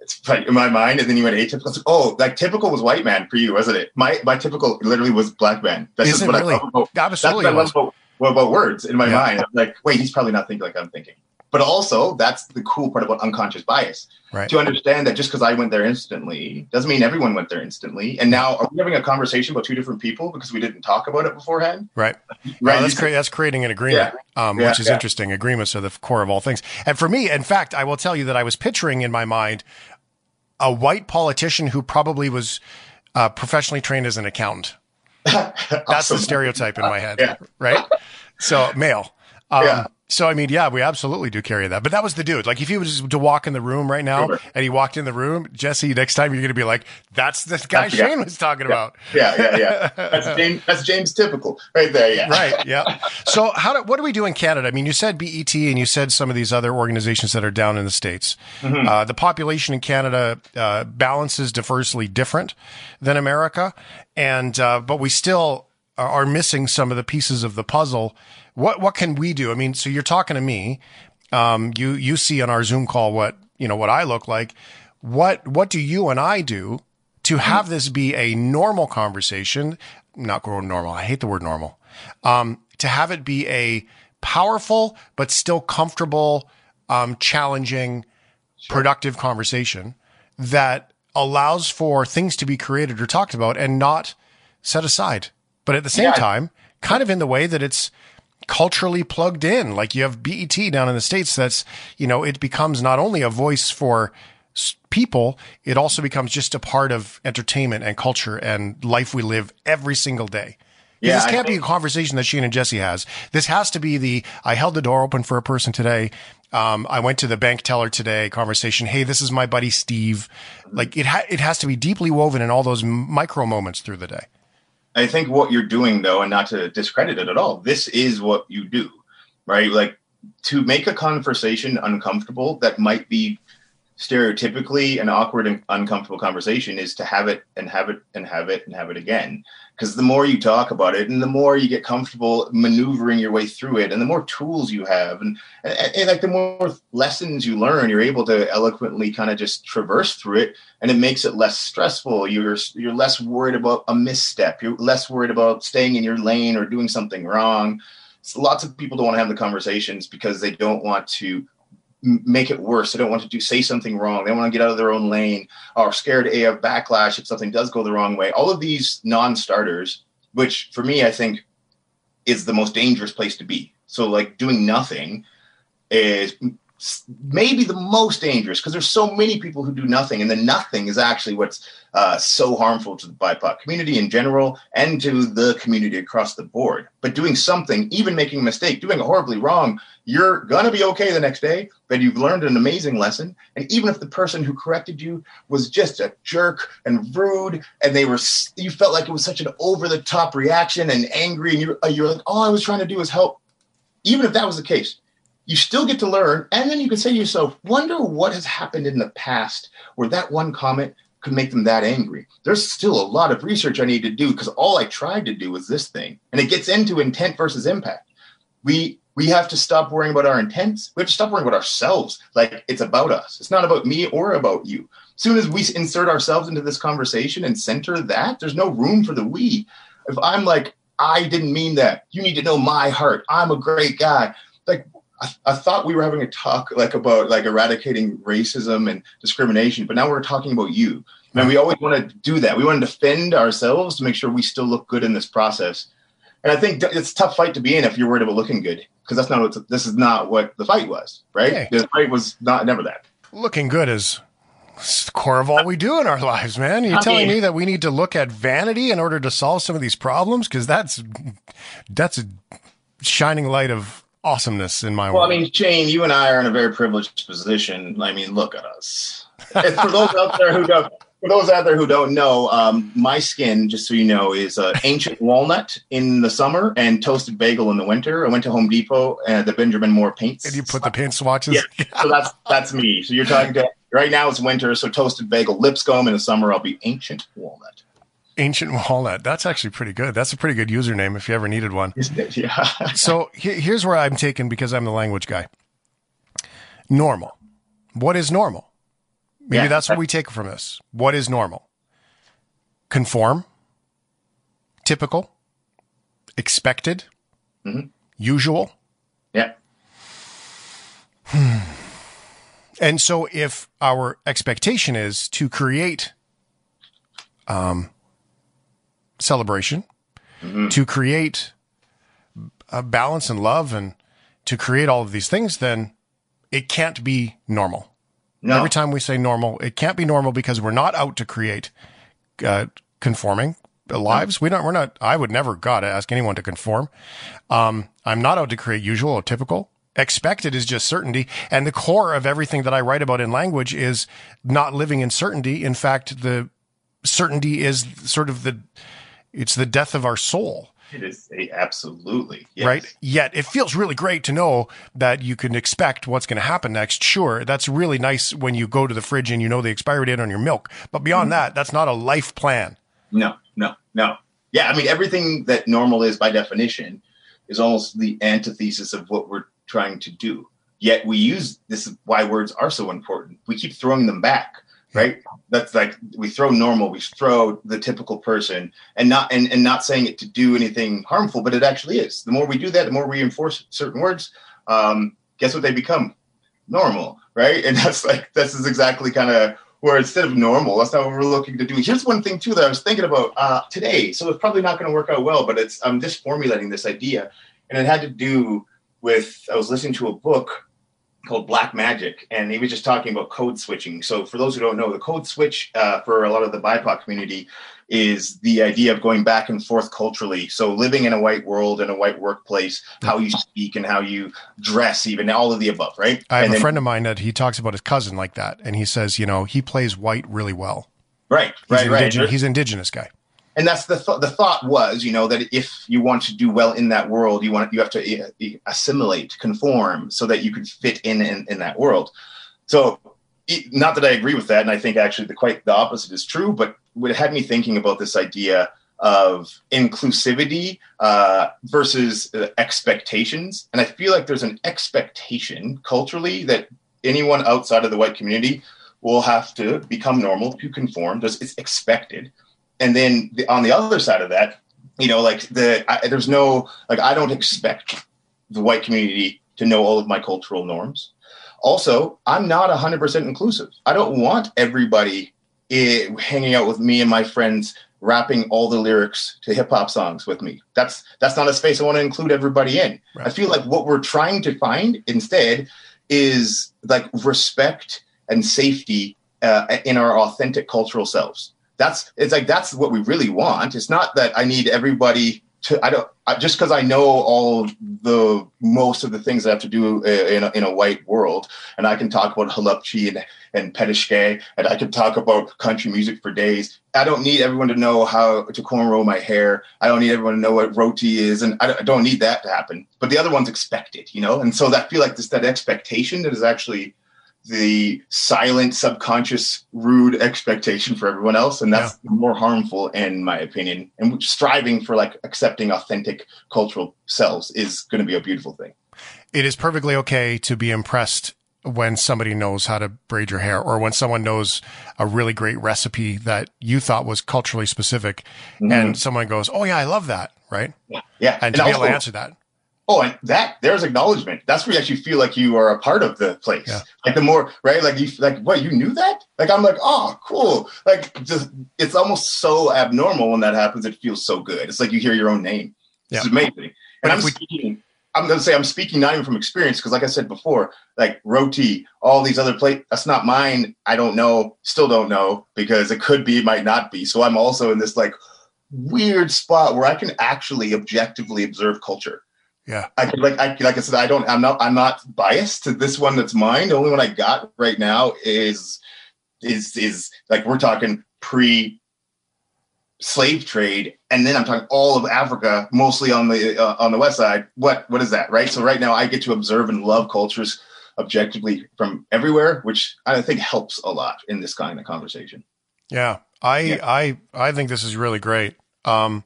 It's funny in my mind, and then you went atypical. Like, oh, like typical was white man for you, wasn't it? My my typical literally was black man. That's just what really? I love about. Absolutely, that's what I love about, about words in my yeah. mind. I'm like, wait, he's probably not thinking like I'm thinking. But also, that's the cool part about unconscious bias. Right. To understand that just because I went there instantly doesn't mean everyone went there instantly. And now, are we having a conversation about two different people because we didn't talk about it beforehand? Right. right. that's, cre- that's creating an agreement, yeah. Um, yeah, which is yeah. interesting. Agreements are the core of all things. And for me, in fact, I will tell you that I was picturing in my mind a white politician who probably was uh, professionally trained as an accountant. That's awesome. the stereotype in my head, right? So male. Um, yeah. So I mean, yeah, we absolutely do carry that. But that was the dude. Like if he was to walk in the room right now sure. and he walked in the room, Jesse, next time you're gonna be like, that's the guy that's Shane was talking yeah. about. Yeah, yeah, yeah. That's James that's James typical. Right there, yeah. Right, yeah. So how do what do we do in Canada? I mean, you said BET and you said some of these other organizations that are down in the States. Mm-hmm. Uh, the population in Canada uh, balances diversely different than America. And uh, but we still are missing some of the pieces of the puzzle what what can we do? I mean, so you're talking to me. Um, you you see on our Zoom call what you know what I look like. What what do you and I do to have this be a normal conversation? Not growing normal. I hate the word normal. Um, to have it be a powerful but still comfortable, um, challenging, sure. productive conversation that allows for things to be created or talked about and not set aside. But at the same yeah. time, kind of in the way that it's culturally plugged in. Like you have BET down in the States. That's, you know, it becomes not only a voice for people, it also becomes just a part of entertainment and culture and life we live every single day. Yeah, this can't be a conversation that Shane and Jesse has. This has to be the, I held the door open for a person today. Um, I went to the bank teller today conversation. Hey, this is my buddy Steve. Like it, ha- it has to be deeply woven in all those micro moments through the day. I think what you're doing, though, and not to discredit it at all, this is what you do, right? Like to make a conversation uncomfortable that might be stereotypically an awkward and uncomfortable conversation is to have it and have it and have it and have it again. Because the more you talk about it and the more you get comfortable maneuvering your way through it and the more tools you have and, and, and like the more lessons you learn you're able to eloquently kind of just traverse through it and it makes it less stressful. You're you're less worried about a misstep. You're less worried about staying in your lane or doing something wrong. So lots of people don't want to have the conversations because they don't want to make it worse. They don't want to do say something wrong. They want to get out of their own lane Are scared of backlash if something does go the wrong way. All of these non-starters, which for me I think is the most dangerous place to be. So like doing nothing is maybe the most dangerous because there's so many people who do nothing, and the nothing is actually what's uh, so harmful to the BIPOC community in general and to the community across the board. But doing something, even making a mistake, doing it horribly wrong, you're gonna be okay the next day. But you've learned an amazing lesson, and even if the person who corrected you was just a jerk and rude, and they were, you felt like it was such an over the top reaction and angry, and you're, uh, you're like, all I was trying to do was help. Even if that was the case, you still get to learn. And then you can say to yourself, wonder what has happened in the past where that one comment could make them that angry. There's still a lot of research I need to do because all I tried to do was this thing. And it gets into intent versus impact. We we have to stop worrying about our intents. We have to stop worrying about ourselves. Like it's about us. It's not about me or about you. As soon as we insert ourselves into this conversation and center that, there's no room for the we. If I'm like, I didn't mean that. You need to know my heart. I'm a great guy. Like I, I, thought we were having a talk like about like eradicating racism and discrimination, but now we're talking about you. And we always want to do that. We want to defend ourselves to make sure we still look good in this process. And I think it's a tough fight to be in if you're worried about looking good, because that's not what this is not what the fight was, right? Hey. The fight was not never that. Looking good is the core of all we do in our lives, man. You're I telling mean, me that we need to look at vanity in order to solve some of these problems, because that's that's a shining light of awesomeness in my world. well, world. I mean, Shane, you and I are in a very privileged position. I mean, look at us. for those out there who don't, for those out there who don't know, um, my skin, just so you know, is uh, ancient walnut in the summer and toasted bagel in the winter. I went to Home Depot and the Benjamin Moore paints. And you put the paint swatches. Yeah, so that's that's me. So you're talking to right now it's winter, so toasted bagel, Lipscombe. In the summer, I'll be ancient walnut. Ancient Walnut. That's actually pretty good. That's a pretty good username if you ever needed one. Yeah. so he- here's where I'm taken because I'm the language guy. Normal. What is normal? Maybe yeah. that's what we take from this. What is normal? Conform, typical, expected, mm-hmm. usual. Yeah. And so if our expectation is to create um, celebration, mm-hmm. to create a balance and love and to create all of these things, then it can't be normal. No. Every time we say normal, it can't be normal because we're not out to create uh, conforming lives. We don't. We're not. I would never, God, ask anyone to conform. Um, I'm not out to create usual or typical. Expected is just certainty, and the core of everything that I write about in language is not living in certainty. In fact, the certainty is sort of the it's the death of our soul. It is a, absolutely yes. right. Yet it feels really great to know that you can expect what's going to happen next. Sure, that's really nice when you go to the fridge and you know the expiry date on your milk. But beyond mm-hmm. that, that's not a life plan. No, no, no. Yeah, I mean everything that normal is by definition is almost the antithesis of what we're trying to do. Yet we use this is why words are so important. We keep throwing them back right? That's like we throw normal we throw the typical person and not and, and not saying it to do anything harmful but it actually is. The more we do that the more we enforce certain words um, guess what they become? Normal right? And that's like this is exactly kind of where instead of normal that's not what we're looking to do. Here's one thing too that i was thinking about uh, today. So it's probably not going to work out well but it's i'm just formulating this idea. And it had to do with i was listening to a book called Black Magic, and he was just talking about code switching. So, for those who don't know, the code switch uh, for a lot of the BIPOC community is the idea of going back and forth culturally. So, living in a white world, in a white workplace, how you speak and how you dress, even all of the above, right? I have and a then, friend of mine that he talks about his cousin like that, and he says, you know, he plays white really well. Right, he's right, right. He's indigenous guy and that's the th- the thought was you know that if you want to do well in that world you want you have to assimilate conform so that you can fit in in, in that world so not that I agree with that, and I think actually the quite the opposite is true. But what had me thinking about this idea of inclusivity uh, versus uh, expectations, and I feel like there's an expectation culturally that anyone outside of the white community will have to become normal to conform. It's expected, and then the, on the other side of that, you know, like the I, there's no like I don't expect the white community to know all of my cultural norms. Also, I'm not 100% inclusive. I don't want everybody eh, hanging out with me and my friends rapping all the lyrics to hip hop songs with me. That's that's not a space I want to include everybody in. Right. I feel like what we're trying to find instead is like respect and safety uh, in our authentic cultural selves. That's it's like that's what we really want. It's not that I need everybody to I don't I, just because I know all the most of the things I have to do in a, in a white world, and I can talk about halupchi and and petishke, and I can talk about country music for days. I don't need everyone to know how to cornrow my hair. I don't need everyone to know what roti is, and I don't need that to happen. But the other one's expected, you know, and so I feel like this that expectation that is actually the silent, subconscious, rude expectation for everyone else, and that's yeah. more harmful, in my opinion. And striving for like accepting authentic cultural selves is going to be a beautiful thing. It is perfectly okay to be impressed when somebody knows how to braid your hair or when someone knows a really great recipe that you thought was culturally specific mm-hmm. and someone goes, Oh yeah, I love that. Right. Yeah. yeah. And, and to also, be able to answer that. Oh, and that there's acknowledgement. That's where you actually feel like you are a part of the place. Yeah. Like the more, right? Like you, like what you knew that? Like I'm like, oh, cool. Like just, it's almost so abnormal when that happens. It feels so good. It's like you hear your own name. Yeah. It's amazing. And I'm we, speaking. I'm going to say I'm speaking not even from experience because, like I said before, like roti, all these other plates, that's not mine. I don't know, still don't know because it could be, it might not be. So I'm also in this like weird spot where I can actually objectively observe culture yeah. I could like I like I said, I don't I'm not I'm not biased to this one that's mine. The only one I got right now is is is like we're talking pre slave trade and then I'm talking all of Africa mostly on the uh, on the west side. What what is that, right? So right now I get to observe and love cultures objectively from everywhere, which I think helps a lot in this kind of conversation. Yeah. I yeah. I I think this is really great. Um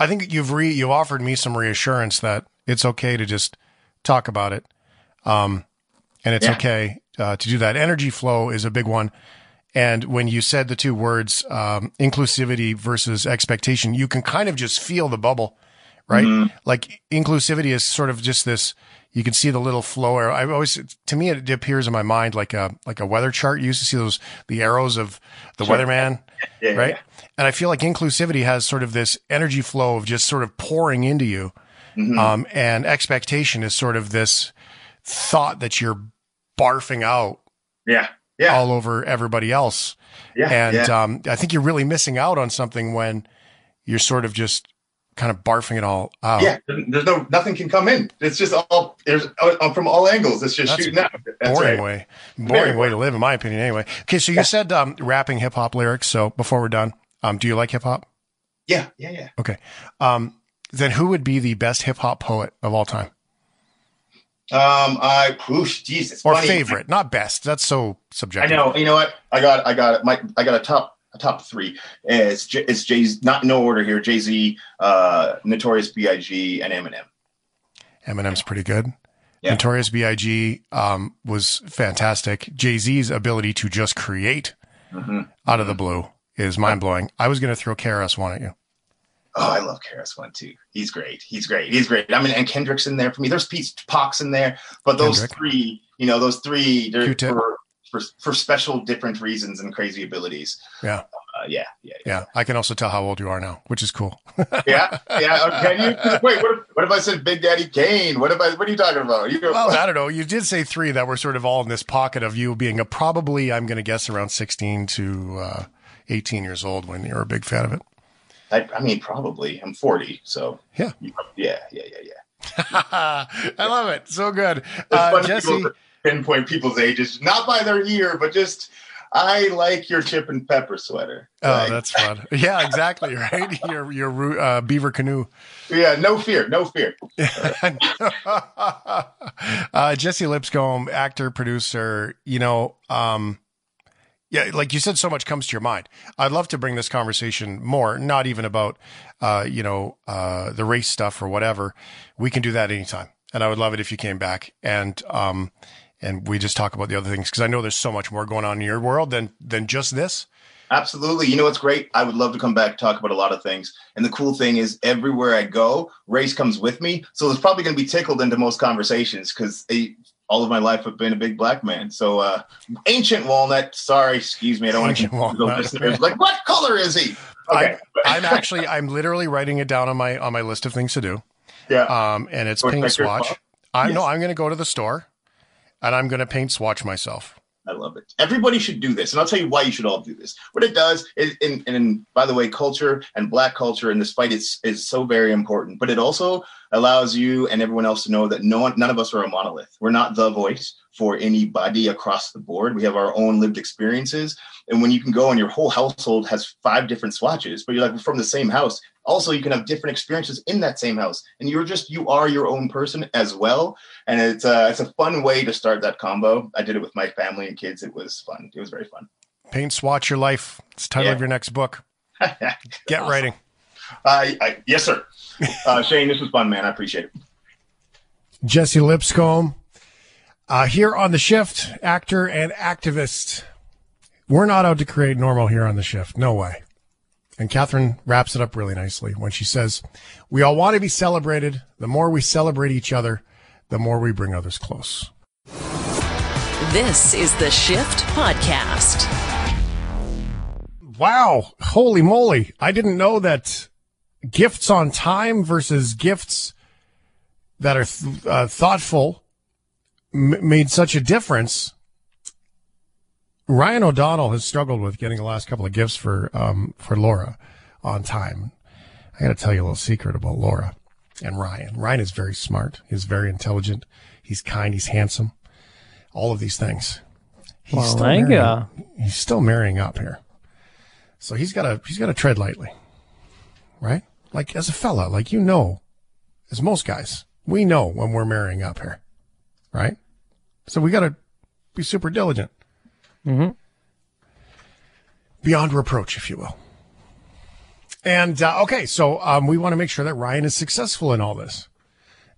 I think you've re you offered me some reassurance that it's okay to just talk about it. Um, and it's yeah. okay uh, to do that. Energy flow is a big one. And when you said the two words, um, inclusivity versus expectation, you can kind of just feel the bubble, right? Mm-hmm. Like inclusivity is sort of just this, you can see the little flow arrow. I always, to me, it appears in my mind like a, like a weather chart. You used to see those, the arrows of the sure. weatherman, yeah, right? Yeah. And I feel like inclusivity has sort of this energy flow of just sort of pouring into you. Mm-hmm. Um, and expectation is sort of this thought that you're barfing out. Yeah. Yeah. All over everybody else. Yeah. And yeah. Um, I think you're really missing out on something when you're sort of just kind of barfing it all out. Yeah, there's no nothing can come in. It's just all there's uh, from all angles. It's just That's shooting out. That's boring right. way, boring Very way to live, in my opinion. Anyway, okay. So you yeah. said um, rapping hip hop lyrics. So before we're done, um, do you like hip hop? Yeah, yeah, yeah. Okay. Um, then who would be the best hip hop poet of all time? Um, I whoosh, Jesus, or funny. favorite, not best. That's so subjective. I know. You know what? I got, I got it. My, I got a top, a top three. It's it's Jay's not no order here. Jay Z, uh, Notorious B.I.G. and Eminem. Eminem's pretty good. Yeah. Notorious B.I.G. Um, was fantastic. Jay Z's ability to just create mm-hmm. out of the blue is mind blowing. I was going to throw KRS One at you. Oh, I love KRS One too. He's great. He's great. He's great. I mean, and Kendrick's in there for me. There's Pete Pox in there, but those Kendrick. three, you know, those three, they're for, for, for special different reasons and crazy abilities. Yeah. Uh, yeah, yeah, yeah, yeah. I can also tell how old you are now, which is cool. yeah, yeah. Uh, can you wait? What if, what if I said Big Daddy Kane? What if I? What are you talking about? You well, I don't know. You did say three that were sort of all in this pocket of you being a probably. I'm going to guess around 16 to uh, 18 years old when you're a big fan of it. I, I mean, probably. I'm 40, so yeah, yeah, yeah, yeah, yeah. I love it. So good, uh, Jesse. Pinpoint people's ages, not by their year, but just I like your chip and pepper sweater. Oh, like, that's fun. Yeah, exactly. Right. Your your uh, beaver canoe. Yeah. No fear. No fear. uh, Jesse Lipscombe, actor, producer. You know, um, Yeah, like you said, so much comes to your mind. I'd love to bring this conversation more, not even about, uh, you know, uh, the race stuff or whatever. We can do that anytime. And I would love it if you came back and, um, and we just talk about the other things because I know there's so much more going on in your world than than just this. Absolutely. You know what's great? I would love to come back talk about a lot of things. And the cool thing is, everywhere I go, race comes with me. So it's probably going to be tickled into most conversations because all of my life I've been a big black man. So uh, ancient walnut. Sorry, excuse me. I don't want to the listeners like what color is he? Okay. I, am actually I'm literally writing it down on my on my list of things to do. Yeah. Um, and it's paint swatch. I yes. know I'm going to go to the store, and I'm going to paint swatch myself. I love it. Everybody should do this, and I'll tell you why you should all do this. What it does, is, and, and by the way, culture and Black culture in this fight is is so very important. But it also allows you and everyone else to know that no one, none of us are a monolith. We're not the voice for anybody across the board. We have our own lived experiences, and when you can go and your whole household has five different swatches, but you're like from the same house. Also, you can have different experiences in that same house, and you're just you are your own person as well. And it's a it's a fun way to start that combo. I did it with my family and kids. It was fun. It was very fun. Paint swatch your life. It's the title yeah. of your next book. Get awesome. writing. Uh, I, yes, sir. Uh, Shane, this was fun, man. I appreciate it. Jesse Lipscombe, uh, here on the shift, actor and activist. We're not out to create normal here on the shift. No way. And Catherine wraps it up really nicely when she says, We all want to be celebrated. The more we celebrate each other, the more we bring others close. This is the Shift Podcast. Wow. Holy moly. I didn't know that gifts on time versus gifts that are th- uh, thoughtful m- made such a difference Ryan O'Donnell has struggled with getting the last couple of gifts for um, for Laura on time. I got to tell you a little secret about Laura and Ryan. Ryan is very smart. He's very intelligent. He's kind. He's handsome. All of these things. He's well, still marrying. He's still marrying up here, so he's got to he's got to tread lightly, right? Like as a fella, like you know, as most guys, we know when we're marrying up here, right? So we got to be super diligent. Mm-hmm. Beyond reproach, if you will. And uh, okay, so um, we want to make sure that Ryan is successful in all this.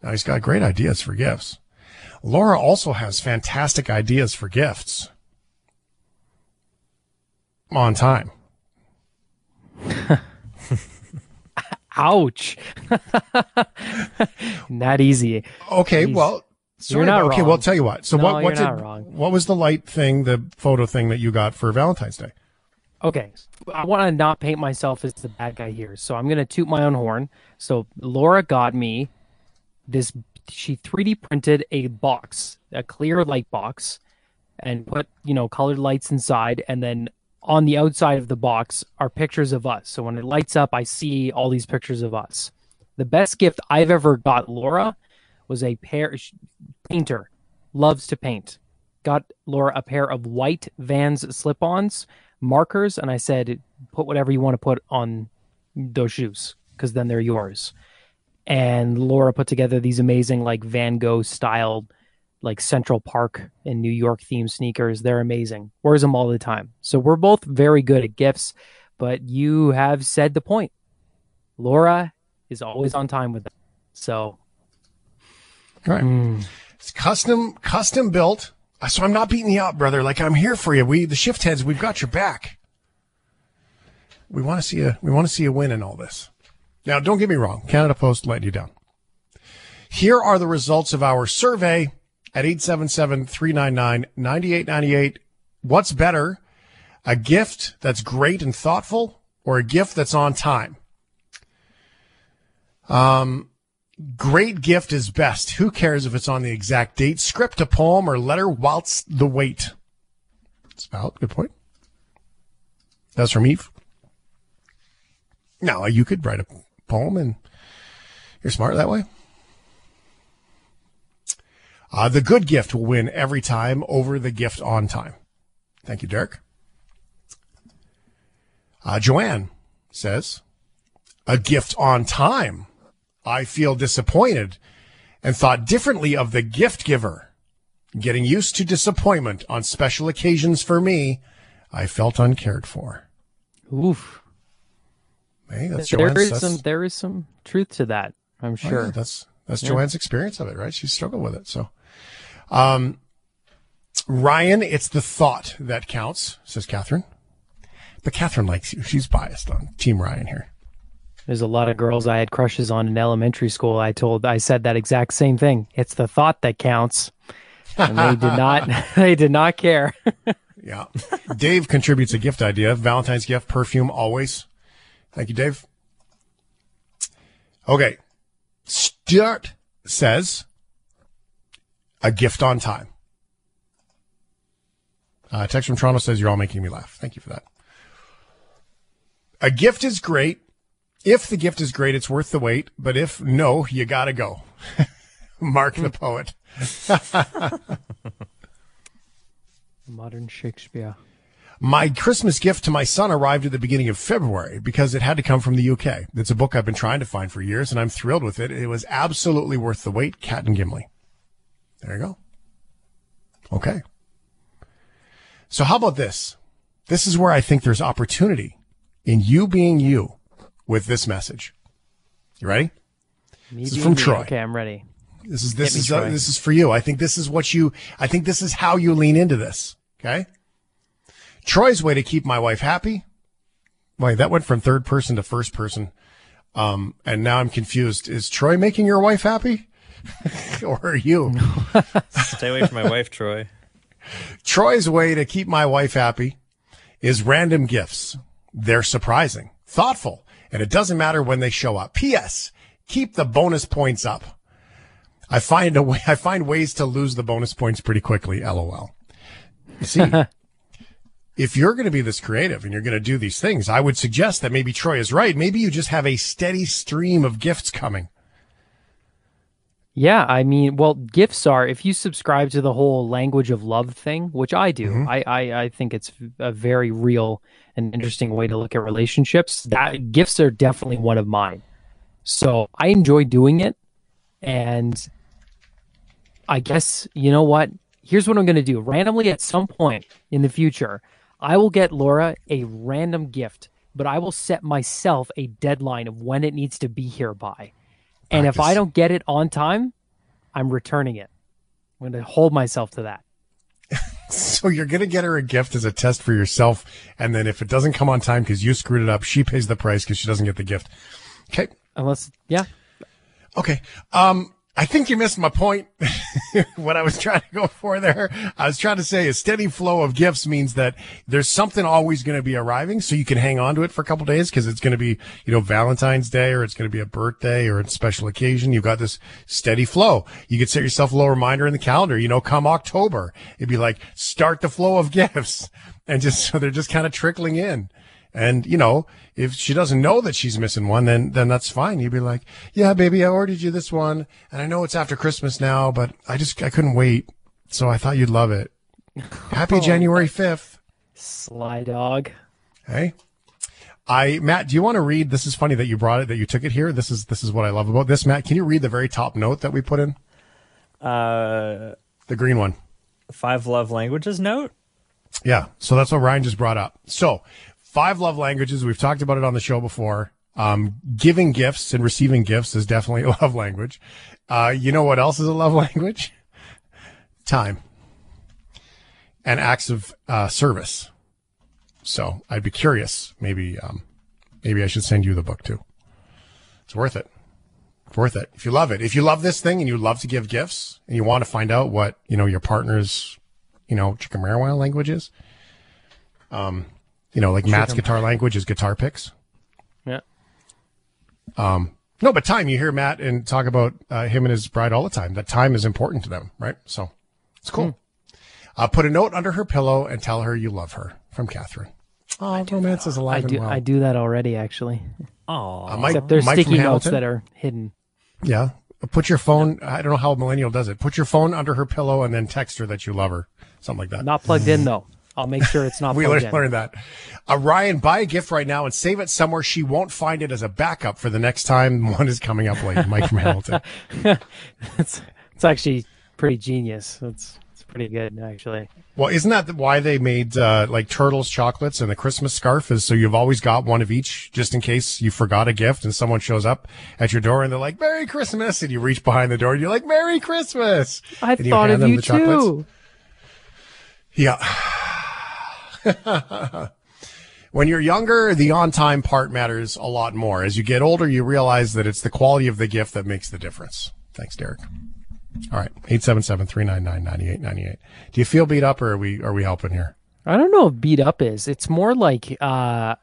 Now he's got great ideas for gifts. Laura also has fantastic ideas for gifts on time. Ouch. Not easy. Okay, Jeez. well, Sorry, you're not okay, wrong. well, I'll tell you what. So no, what, what did, what was the light thing, the photo thing that you got for Valentine's Day? Okay. I want to not paint myself as the bad guy here. So I'm going to toot my own horn. So Laura got me this, she 3D printed a box, a clear light box, and put, you know, colored lights inside. And then on the outside of the box are pictures of us. So when it lights up, I see all these pictures of us. The best gift I've ever got Laura was a pair painter, loves to paint. Got Laura a pair of white Vans slip-ons, markers, and I said, put whatever you want to put on those shoes because then they're yours. And Laura put together these amazing like Van Gogh style like Central Park in New York themed sneakers. They're amazing. Wears them all the time. So we're both very good at gifts, but you have said the point. Laura is always on time with them. So Right. Mm. It's custom, custom built. So I'm not beating you up, brother. Like I'm here for you. We, the shift heads, we've got your back. We want to see a, we want to see a win in all this. Now, don't get me wrong. Canada Post let you down. Here are the results of our survey at 877-399-9898. What's better? A gift that's great and thoughtful or a gift that's on time? Um, Great gift is best. Who cares if it's on the exact date? Script a poem or letter whilst the wait. It's valid. Good point. That's from Eve. Now, you could write a poem and you're smart that way. Uh, the good gift will win every time over the gift on time. Thank you, Derek. Uh, Joanne says, a gift on time I feel disappointed and thought differently of the gift giver. Getting used to disappointment on special occasions for me. I felt uncared for. Oof. Hey, that's there Joanne's. is that's- some there is some truth to that. I'm Oh, sure. yeah, that's that's Yeah. Joanne's experience of it, right? She's struggled with it. So, um, Ryan, it's the thought that counts, says Catherine. But Catherine likes you. She's biased on Team Ryan here. There's a lot of girls I had crushes on in elementary school. I told I said that exact same thing. It's the thought that counts. And they did not they did not care. Yeah. Dave contributes a gift idea. Valentine's gift, perfume, always. Thank you, Dave. Okay. Stuart says a gift on time. Uh, text from Toronto says you're all making me laugh. Thank you for that. A gift is great. If the gift is great, it's worth the wait. But if no, you gotta go. Mark the poet. Modern Shakespeare. My Christmas gift to my son arrived at the beginning of February because it had to come from the UK. It's a book I've been trying to find for years and I'm thrilled with it. It was absolutely worth the wait. Cat and Gimli. There you go. Okay. So how about this? This is where I think there's opportunity in you being you with this message. You ready? Me This is from me. Troy. Okay, I'm ready. This is this me, is uh, this is for you. I think this is what you. I think this is how you lean into this. Okay. Troy's way to keep my wife happy. Wait, that went from third person to first person, um, and now I'm confused. Is Troy making your wife happy, or are you? Stay away from my wife, Troy. Troy's way to keep my wife happy is random gifts. They're surprising, thoughtful, and it doesn't matter when they show up. P.S. Keep the bonus points up. I find a way, I find ways to lose the bonus points pretty quickly. LOL. See, if you're going to be this creative and you're going to do these things, I would suggest that maybe Troy is right. Maybe you just have a steady stream of gifts coming. Yeah, I mean, well, gifts are if you subscribe to the whole language of love thing, which I do. Mm-hmm. I, I I think it's a very real and interesting way to look at relationships. That gifts are definitely one of mine. So I enjoy doing it, and I guess you know what. Here's what I'm going to do. Randomly, at some point in the future, I will get Laura a random gift, but I will set myself a deadline of when it needs to be here by. And if I don't get it on time, I'm returning it. I'm going to hold myself to that. So you're going to get her a gift as a test for yourself. And then if it doesn't come on time because you screwed it up, she pays the price because she doesn't get the gift. Okay. Unless, yeah, Okay. Um, I think you missed my point. what I was trying to go for there. I was trying to say a steady flow of gifts means that there's something always going to be arriving so you can hang on to it for a couple days because it's going to be, you know, Valentine's Day or it's going to be a birthday or a special occasion. You've got this steady flow. You could set yourself a little reminder in the calendar, you know, come October, it'd be like start the flow of gifts and just so they're just kind of trickling in. And, you know, if she doesn't know that she's missing one, then, then that's fine. You'd be like, yeah, baby, I ordered you this one. And I know it's after Christmas now, but I just, I couldn't wait. So I thought you'd love it. Happy January 5th. sly dog. Hey. I, Matt, do you want to read? This is funny that you brought it, that you took it here. This is, this is what I love about this. Matt, can you read the very top note that we put in? Uh, The green one. five love languages note. Yeah. So that's what Ryan just brought up. So five love languages. We've talked about it on the show before. Um, giving gifts and receiving gifts is definitely a love language. Uh, you know what else is a love language? Time and acts of, uh, service. So I'd be curious. Maybe, um, maybe I should send you the book too. It's worth it. It's worth it. If you love it, if you love this thing and you love to give gifts and you want to find out what, you know, your partner's you know, Chickamauga language is. Um, you know, like Matt's guitar language is guitar picks. Yeah. Um, No, but time. You hear Matt and talk about uh, him and his bride all the time. That time is important to them, right? So it's cool. Uh, put a note under her pillow and tell her you love her from Catherine. Oh, romance is I alive do, and well. I do that already, actually. Oh, Uh, Mike, Except there's Mike sticky notes that are hidden. Yeah. Put your phone. I don't know how a millennial does it. Put your phone under her pillow and then text her that you love her. Something like that. Not plugged in, though. I'll make sure it's not we learned, learned that. Uh, Ryan, buy a gift right now and save it somewhere she won't find it as a backup for the next time one is coming up late. Mike from Hamilton. it's, it's actually pretty genius. It's, It's pretty good, actually. Well, isn't that why they made uh, like turtles chocolates and the Christmas scarf? Is so you've always got one of each, just in case you forgot a gift and someone shows up at your door and they're like "Merry Christmas," and you reach behind the door and you're like "Merry Christmas." I and thought of you the chocolates. too. Yeah. when you're younger, the on time part matters a lot more. As you get older, you realize that it's the quality of the gift that makes the difference. Thanks, Derek. All right. 877-399-9898. Do you feel beat up or are we, are we helping here? I don't know if beat up is. It's more like, uh,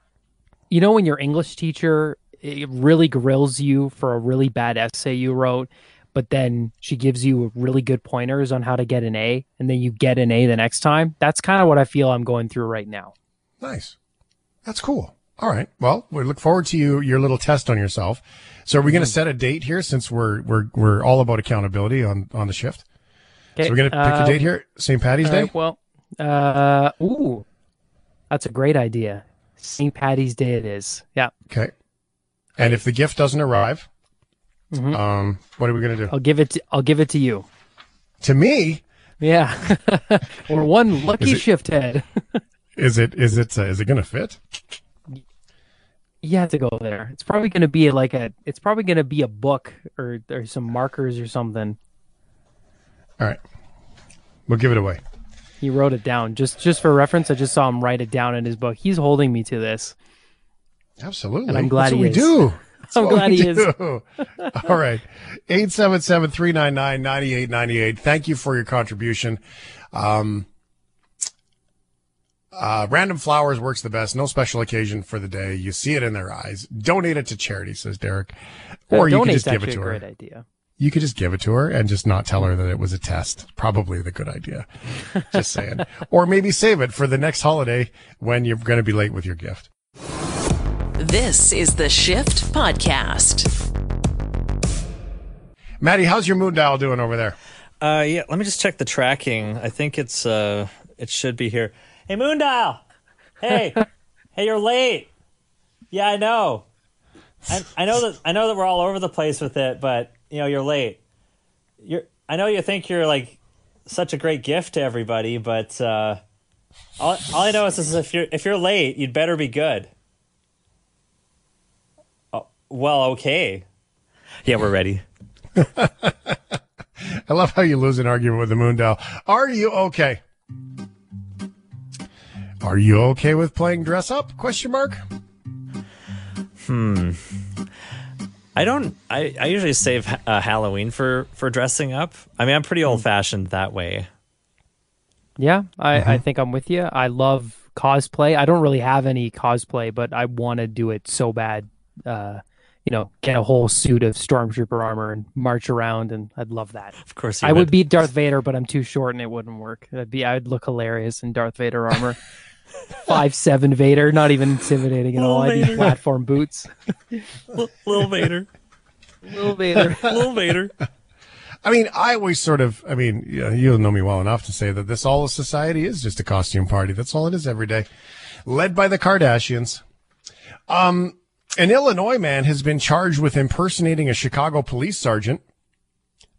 you know, when your English teacher it really grills you for a really bad essay you wrote, but then she gives you really good pointers on how to get an A, and then you get an A the next time. That's kind of what I feel I'm going through right now. Nice. That's cool. All right. Well, we look forward to you, your little test on yourself. So are we going to set a date here since we're, we're, we're all about accountability on, on the shift? Okay, So we're going to pick uh, a date here. St. Patty's Day. right, well, uh, ooh, that's a great idea. St. Patty's Day it is. Yeah, Okay. And if the gift doesn't arrive, Mm-hmm. um, what are we going to do? I'll give it. To, I'll give it to you. To me, Yeah, or one lucky it- shift head. is it is it uh, is it going to fit? You have to go there. It's probably going to be like a. It's probably to be a book or or some markers or something. All right, we'll give it away. He wrote it down just just for reference. I just saw him write it down in his book. He's holding me to this. Absolutely. And I'm glad That's what we is. do. I'm glad he is. All right. 877-399-9898. Thank you for your contribution. Um, uh, Random Flowers works the best. No special occasion for the day. You see it in their eyes. Donate it to charity, says Derek. Or you could Donate's just give it to a her. great idea. You could just give it to her and just not tell her that it was a test. Probably the good idea. just saying. Or maybe save it for the next holiday when you're going to be late with your gift. This is the Shift Podcast. Maddie, how's your moon dial doing over there? Uh, yeah. Let me just check the tracking. I think it's uh, it should be here. Hey, Moondial. Hey, hey, you're late. Yeah, I know. I, I know that I know that we're all over the place with it, but you know you're late. You're. I know you think you're like such a great gift to everybody, but uh, all all I know is, is if you're if you're late, you'd better be good. Well, okay. Yeah, we're ready. I love how you lose an argument with the moon dial. Are you okay? Are you okay with playing dress up? Question mark. Hmm. I don't. I, I usually save uh, Halloween for for dressing up. I mean, I'm pretty old fashioned that way. Yeah, I, Mm-hmm. I think I'm with you. I love cosplay. I don't really have any cosplay, but I want to do it so bad. Uh, you know, get a whole suit of stormtrooper armor and march around, and I'd love that. Of course, you I would beat Darth Vader, but I'm too short and it wouldn't work. I'd be I'd look hilarious in Darth Vader armor. Five seven Vader, not even intimidating at all. I need Vader. platform boots. Little Vader. Little Vader. Little Vader. I mean, I always sort of. I mean, you, you know me well enough to say that this all of society is just a costume party. That's all it is every day, led by the Kardashians. Um, an Illinois man has been charged with impersonating a Chicago police sergeant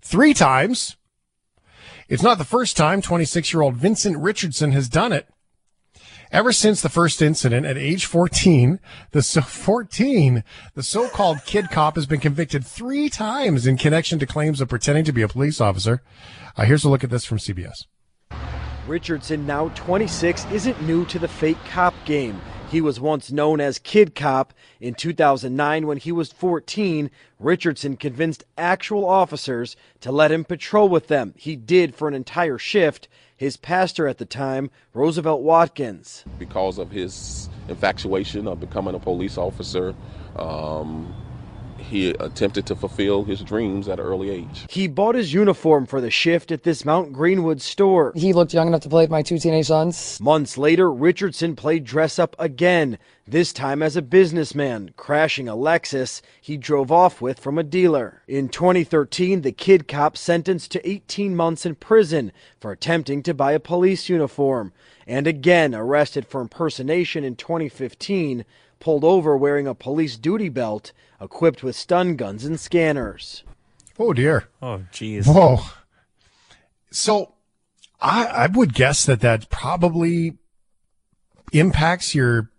three times. It's not the first time 26 year old Vincent Richardson has done it. Ever since the first incident at age 14, the so 14, the so-called kid cop has been convicted three times in connection to claims of pretending to be a police officer. Uh, here's a look at this from CBS. Richardson, now 26, isn't new to the fake cop game. He was once known as Kid Cop. In 2009, when he was 14, Richardson convinced actual officers to let him patrol with them. He did for an entire shift. His pastor at the time, Roosevelt Watkins. because of his infatuation of becoming a police officer. Um, he attempted to fulfill his dreams at an early age. He bought his uniform for the shift at this Mount Greenwood store. He looked young enough to play with my two teenage sons. Months later, Richardson played dress up again, this time as a businessman, crashing a Lexus he drove off with from a dealer. In 2013, the kid cop sentenced to 18 months in prison for attempting to buy a police uniform, and again arrested for impersonation in 2015, pulled over wearing a police duty belt equipped with stun guns and scanners. Oh dear. Oh, jeez. Whoa. So I, I would guess that that probably impacts your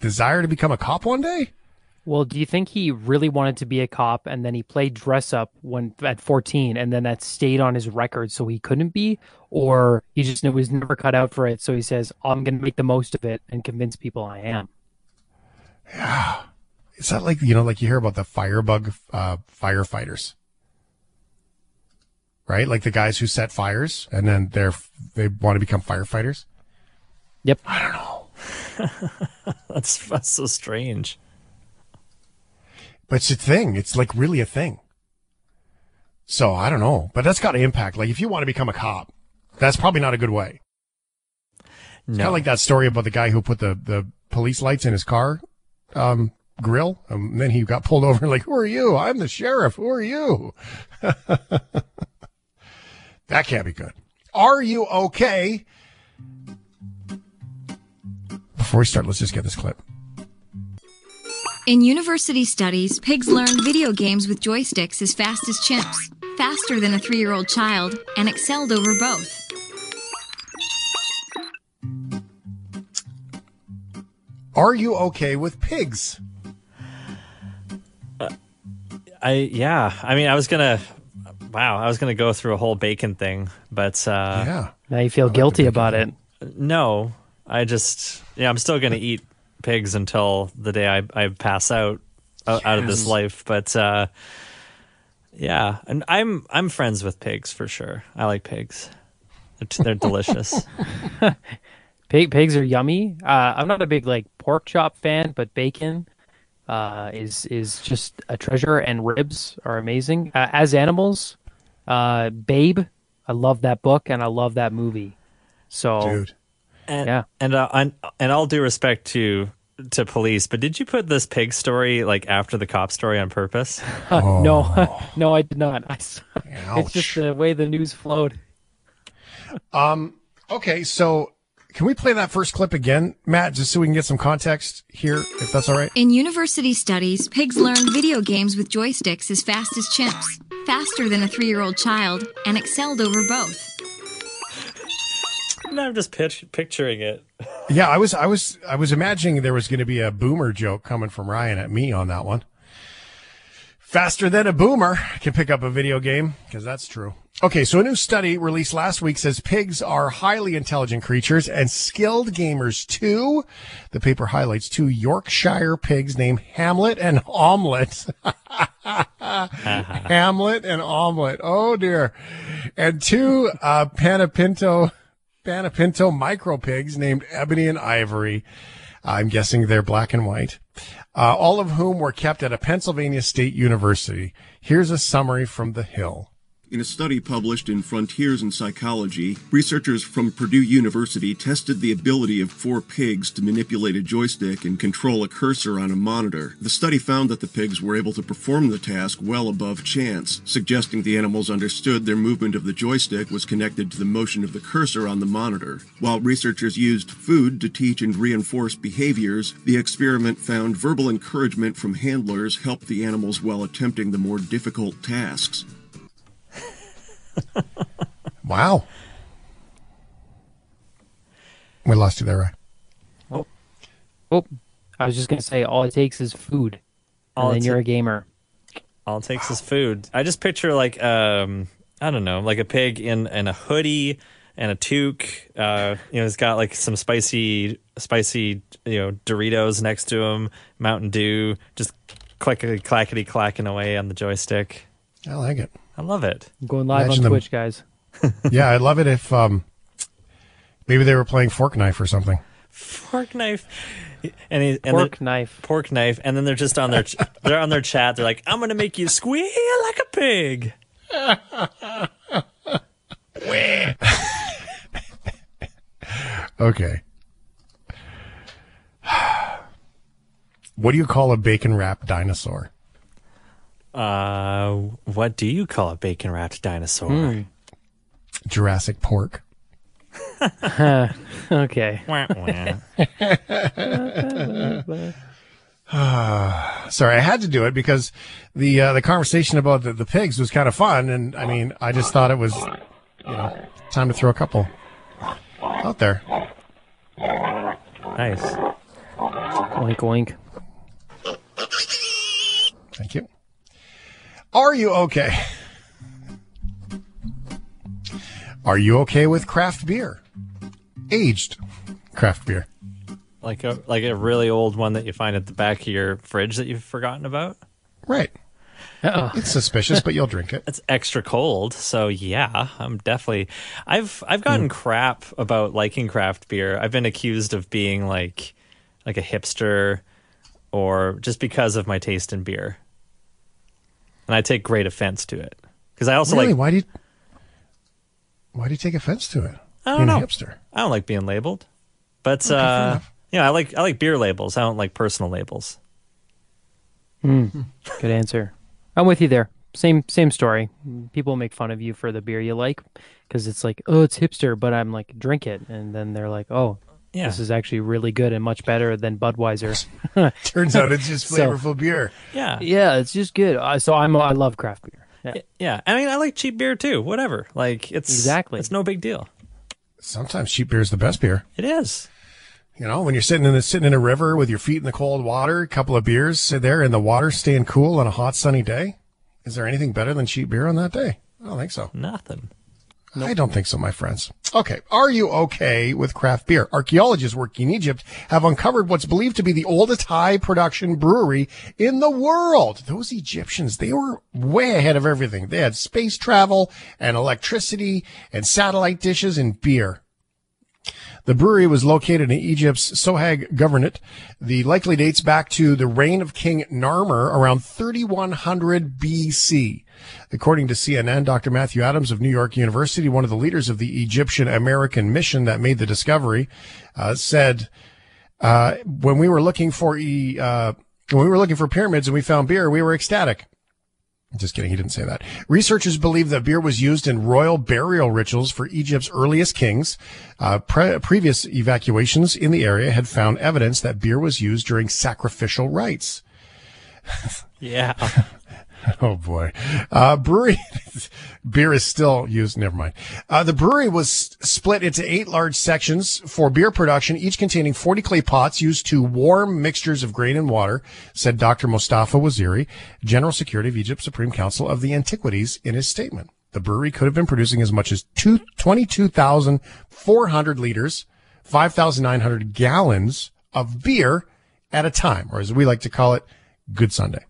desire to become a cop one day. Well, do you think he really wanted to be a cop and then he played dress up when at 14 and then that stayed on his record so he couldn't be? Or he just was never cut out for it. So he says, I'm going to make the most of it and convince people I am. Yeah. Is that like, you know, like you hear about the firebug uh, firefighters? Right? Like the guys who set fires and then they're, they want to become firefighters? Yep. I don't know. that's, that's so strange. But it's a thing. It's like really a thing. So I don't know, but that's got to impact. Like if you want to become a cop, that's probably not a good way. No. kind of like that story about the guy who put the, the police lights in his car, um, grill. Um, and then he got pulled over and like, who are you? I'm the sheriff. Who are you? that can't be good. Are you okay? Before we start, let's just get this clip. In university studies, pigs learn video games with joysticks as fast as chimps, faster than a three year old child, and excelled over both. Are you okay with pigs? I yeah. I mean, I was gonna. Wow, I was gonna go through a whole bacon thing, but uh, Yeah. Now you feel guilty about it. no, I just yeah, I'm still gonna eat pigs until the day I, I pass out uh, out of this life. But uh, yeah, and I'm I'm friends with pigs for sure. I like pigs. They're, they're delicious. Pig, pigs are yummy. Uh, I'm not a big like pork chop fan, but bacon uh, is is just a treasure, and ribs are amazing. Uh, as animals, uh, Babe, I love that book and I love that movie. So Dude. And, Yeah. and uh, and and all due respect to to police, but did you put this pig story like after the cop story on purpose? no, no, I did not. I, s- Ouch. it's just the way the news flowed. Um, okay, so can we play that first clip again, Matt, just so we can get some context here, if that's all right? In university studies, pigs learn video games with joysticks as fast as chimps, faster than a three year old child, and excelled over both. no, I'm just pitch, picturing it. Yeah, I was, I was, I was imagining there was going to be a boomer joke coming from Ryan at me on that one. Faster than a boomer can pick up a video game because that's true. Okay, so a new study released last week says pigs are highly intelligent creatures and skilled gamers too. The paper highlights two Yorkshire pigs named Hamlet and Omelette. Hamlet and Omelette. Oh dear. And two uh, Panepinto Panepinto micro pigs named Ebony and Ivory. I'm guessing they're black and white. Uh, all of whom were kept at a Pennsylvania State University. Here's a summary from The Hill. In a study published in Frontiers in Psychology, researchers from Purdue University tested the ability of four pigs to manipulate a joystick and control a cursor on a monitor. The study found that the pigs were able to perform the task well above chance, suggesting the animals understood their movement of the joystick was connected to the motion of the cursor on the monitor. While researchers used food to teach and reinforce behaviors, the experiment found verbal encouragement from handlers helped the animals while attempting the more difficult tasks. Wow. We lost you there, right? Oh, I was just gonna say, all it takes is food, All and it then you're a gamer. All it takes is food. I just picture like um I don't know, like a pig in in a hoodie and a toque. Uh, you know, it's got like some spicy spicy you know Doritos next to him, Mountain Dew, just clickety clackety clacking away on the joystick. I like it. I love it. I'm going live Imagine on them- Twitch, guys. Yeah, I'd love it if um, maybe they were playing fork knife or something. Fork knife. And, he, and Pork knife. pork knife, and then they're just on their ch- they're on their chat. They're like, "I'm gonna make you squeal like a pig." Okay. What do you call a bacon wrapped dinosaur? Uh, what do you call a bacon wrapped dinosaur? Jurassic pork. Okay. Wah, wah. Sorry, I had to do it because the uh, the conversation about the, the pigs was kind of fun, and I mean, I just thought it was, you know, time to throw a couple out there. Nice. Oink oink. Thank you. Are you okay? Are you okay with craft beer? Aged craft beer. Like a like a really old one that you find at the back of your fridge that you've forgotten about. Right. Uh-oh. It's suspicious, but you'll drink it. It's extra cold, so yeah, I'm definitely. I've I've gotten hmm. crap about liking craft beer. I've been accused of being like like a hipster, or just because of my taste in beer, and I take great offense to it because I also really? like. Why do you? Why do you take offense to it? I don't Being know. a hipster. I don't like being labeled, but fair uh, enough. yeah, I like I like beer labels. I don't like personal labels. Mm, good answer. I'm with you there. Same same story. People make fun of you for the beer you like because it's like, oh, it's hipster, but I'm like, drink it, and then they're like, oh, Yeah. this is actually really good and much better than Budweiser. Turns out it's just So- flavorful beer. Yeah, yeah, it's just good. Uh, so I'm I love craft beer. Yeah. yeah. I mean, I like cheap beer too. Whatever. Like it's Exactly. It's no big deal. Sometimes cheap beer is the best beer. It is. You know, when you're sitting in the, sitting in a river with your feet in the cold water, a couple of beers, sit there in the water, staying cool on a hot sunny day. Is there anything better than cheap beer on that day? I don't think so. Nothing. I don't think so, my friends. Okay. Are you okay with craft beer? Archaeologists working in Egypt have uncovered what's believed to be the oldest high production brewery in the world. Those Egyptians, they were way ahead of everything. They had space travel and electricity and satellite dishes and beer. The brewery was located in Egypt's Sohag Governorate. The likely dates back to the reign of King Narmer around 3100 BC. According to CNN, Dr. Matthew Adams of New York University, one of the leaders of the Egyptian American mission that made the discovery, uh, said, uh, when we were looking for, uh, when we were looking for pyramids and we found beer, we were ecstatic. Just kidding. He didn't say that. Researchers believe that beer was used in royal burial rituals for Egypt's earliest kings. Uh, pre- previous evacuations in the area had found evidence that beer was used during sacrificial rites. Yeah. Oh boy. Uh, brewery beer is still used. Never mind. Uh, the brewery was split into eight large sections for beer production, each containing 40 clay pots used to warm mixtures of grain and water, said Dr. Mustafa Waziri, General Security of Egypt's Supreme Council of the Antiquities in his statement. The brewery could have been producing as much as two, 22,400 liters, 5,900 gallons of beer at a time, or as we like to call it, Good Sunday.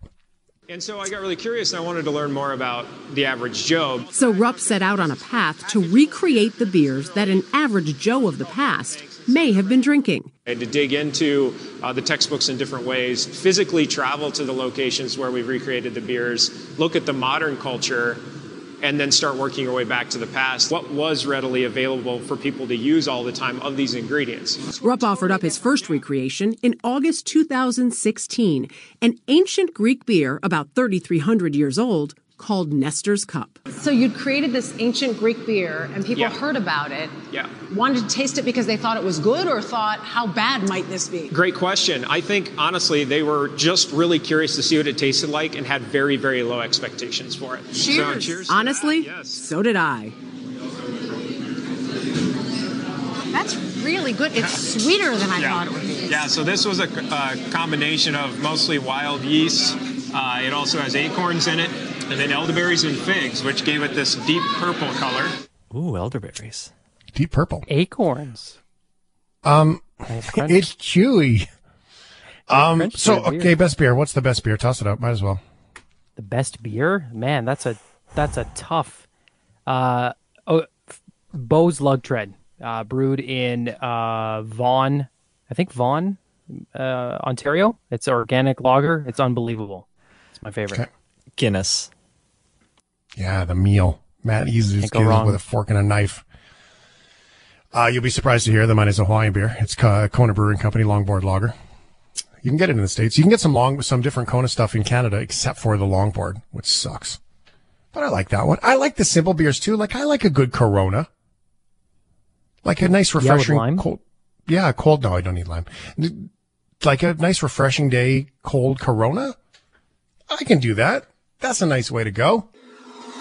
And so I got really curious and I wanted to learn more about the average Joe. So Rupp set out on a path to recreate the beers that an average Joe of the past may have been drinking. I had to dig into uh, the textbooks in different ways, physically travel to the locations where we've recreated the beers, look at the modern culture, and then start working your way back to the past. What was readily available for people to use all the time of these ingredients? Rupp offered up his first recreation in August 2016, an ancient Greek beer about 3,300 years old called Nestor's Cup. So you'd created this ancient Greek beer, and people Yeah. heard about it, Yeah. wanted to taste it because they thought it was good, or thought, how bad might this be? Great question. I think honestly they were just really curious to see what it tasted like and had very, very low expectations for it. So, cheers. Honestly, so did I. That's really good. It's sweeter than I thought it would be. Yeah, so this was a, uh combination of mostly wild yeast. Uh, it also has acorns in it, and then elderberries and figs, which gave it this deep purple color. Ooh, elderberries. Deep purple. Acorns. Um, Nice it's chewy. Um, crunch so to the beer. okay, best beer. What's the best beer? Toss it out. Might as well. The best beer, man. That's a that's a tough. Uh, oh, Beau's Lug Tread, uh, brewed in uh, Vaughan, I think Vaughan, uh, Ontario. It's organic lager. It's unbelievable. It's my favorite. Okay. Guinness. Yeah, the meal. Matt easily Can't go wrong. with a fork and a knife. Uh, you'll be surprised to hear that mine is a Hawaiian beer. It's Ko- Kona Brewing Company Longboard Lager. You can get it in the states. You can get some long, some different Kona stuff in Canada, except for the Longboard, which sucks. But I like that one. I like the simple beers too. Like I like a good Corona, like a nice Yeah, refreshing lime? cold. Yeah, cold. No, I don't need lime. Like a nice refreshing day, cold Corona. I can do that. That's a nice way to go.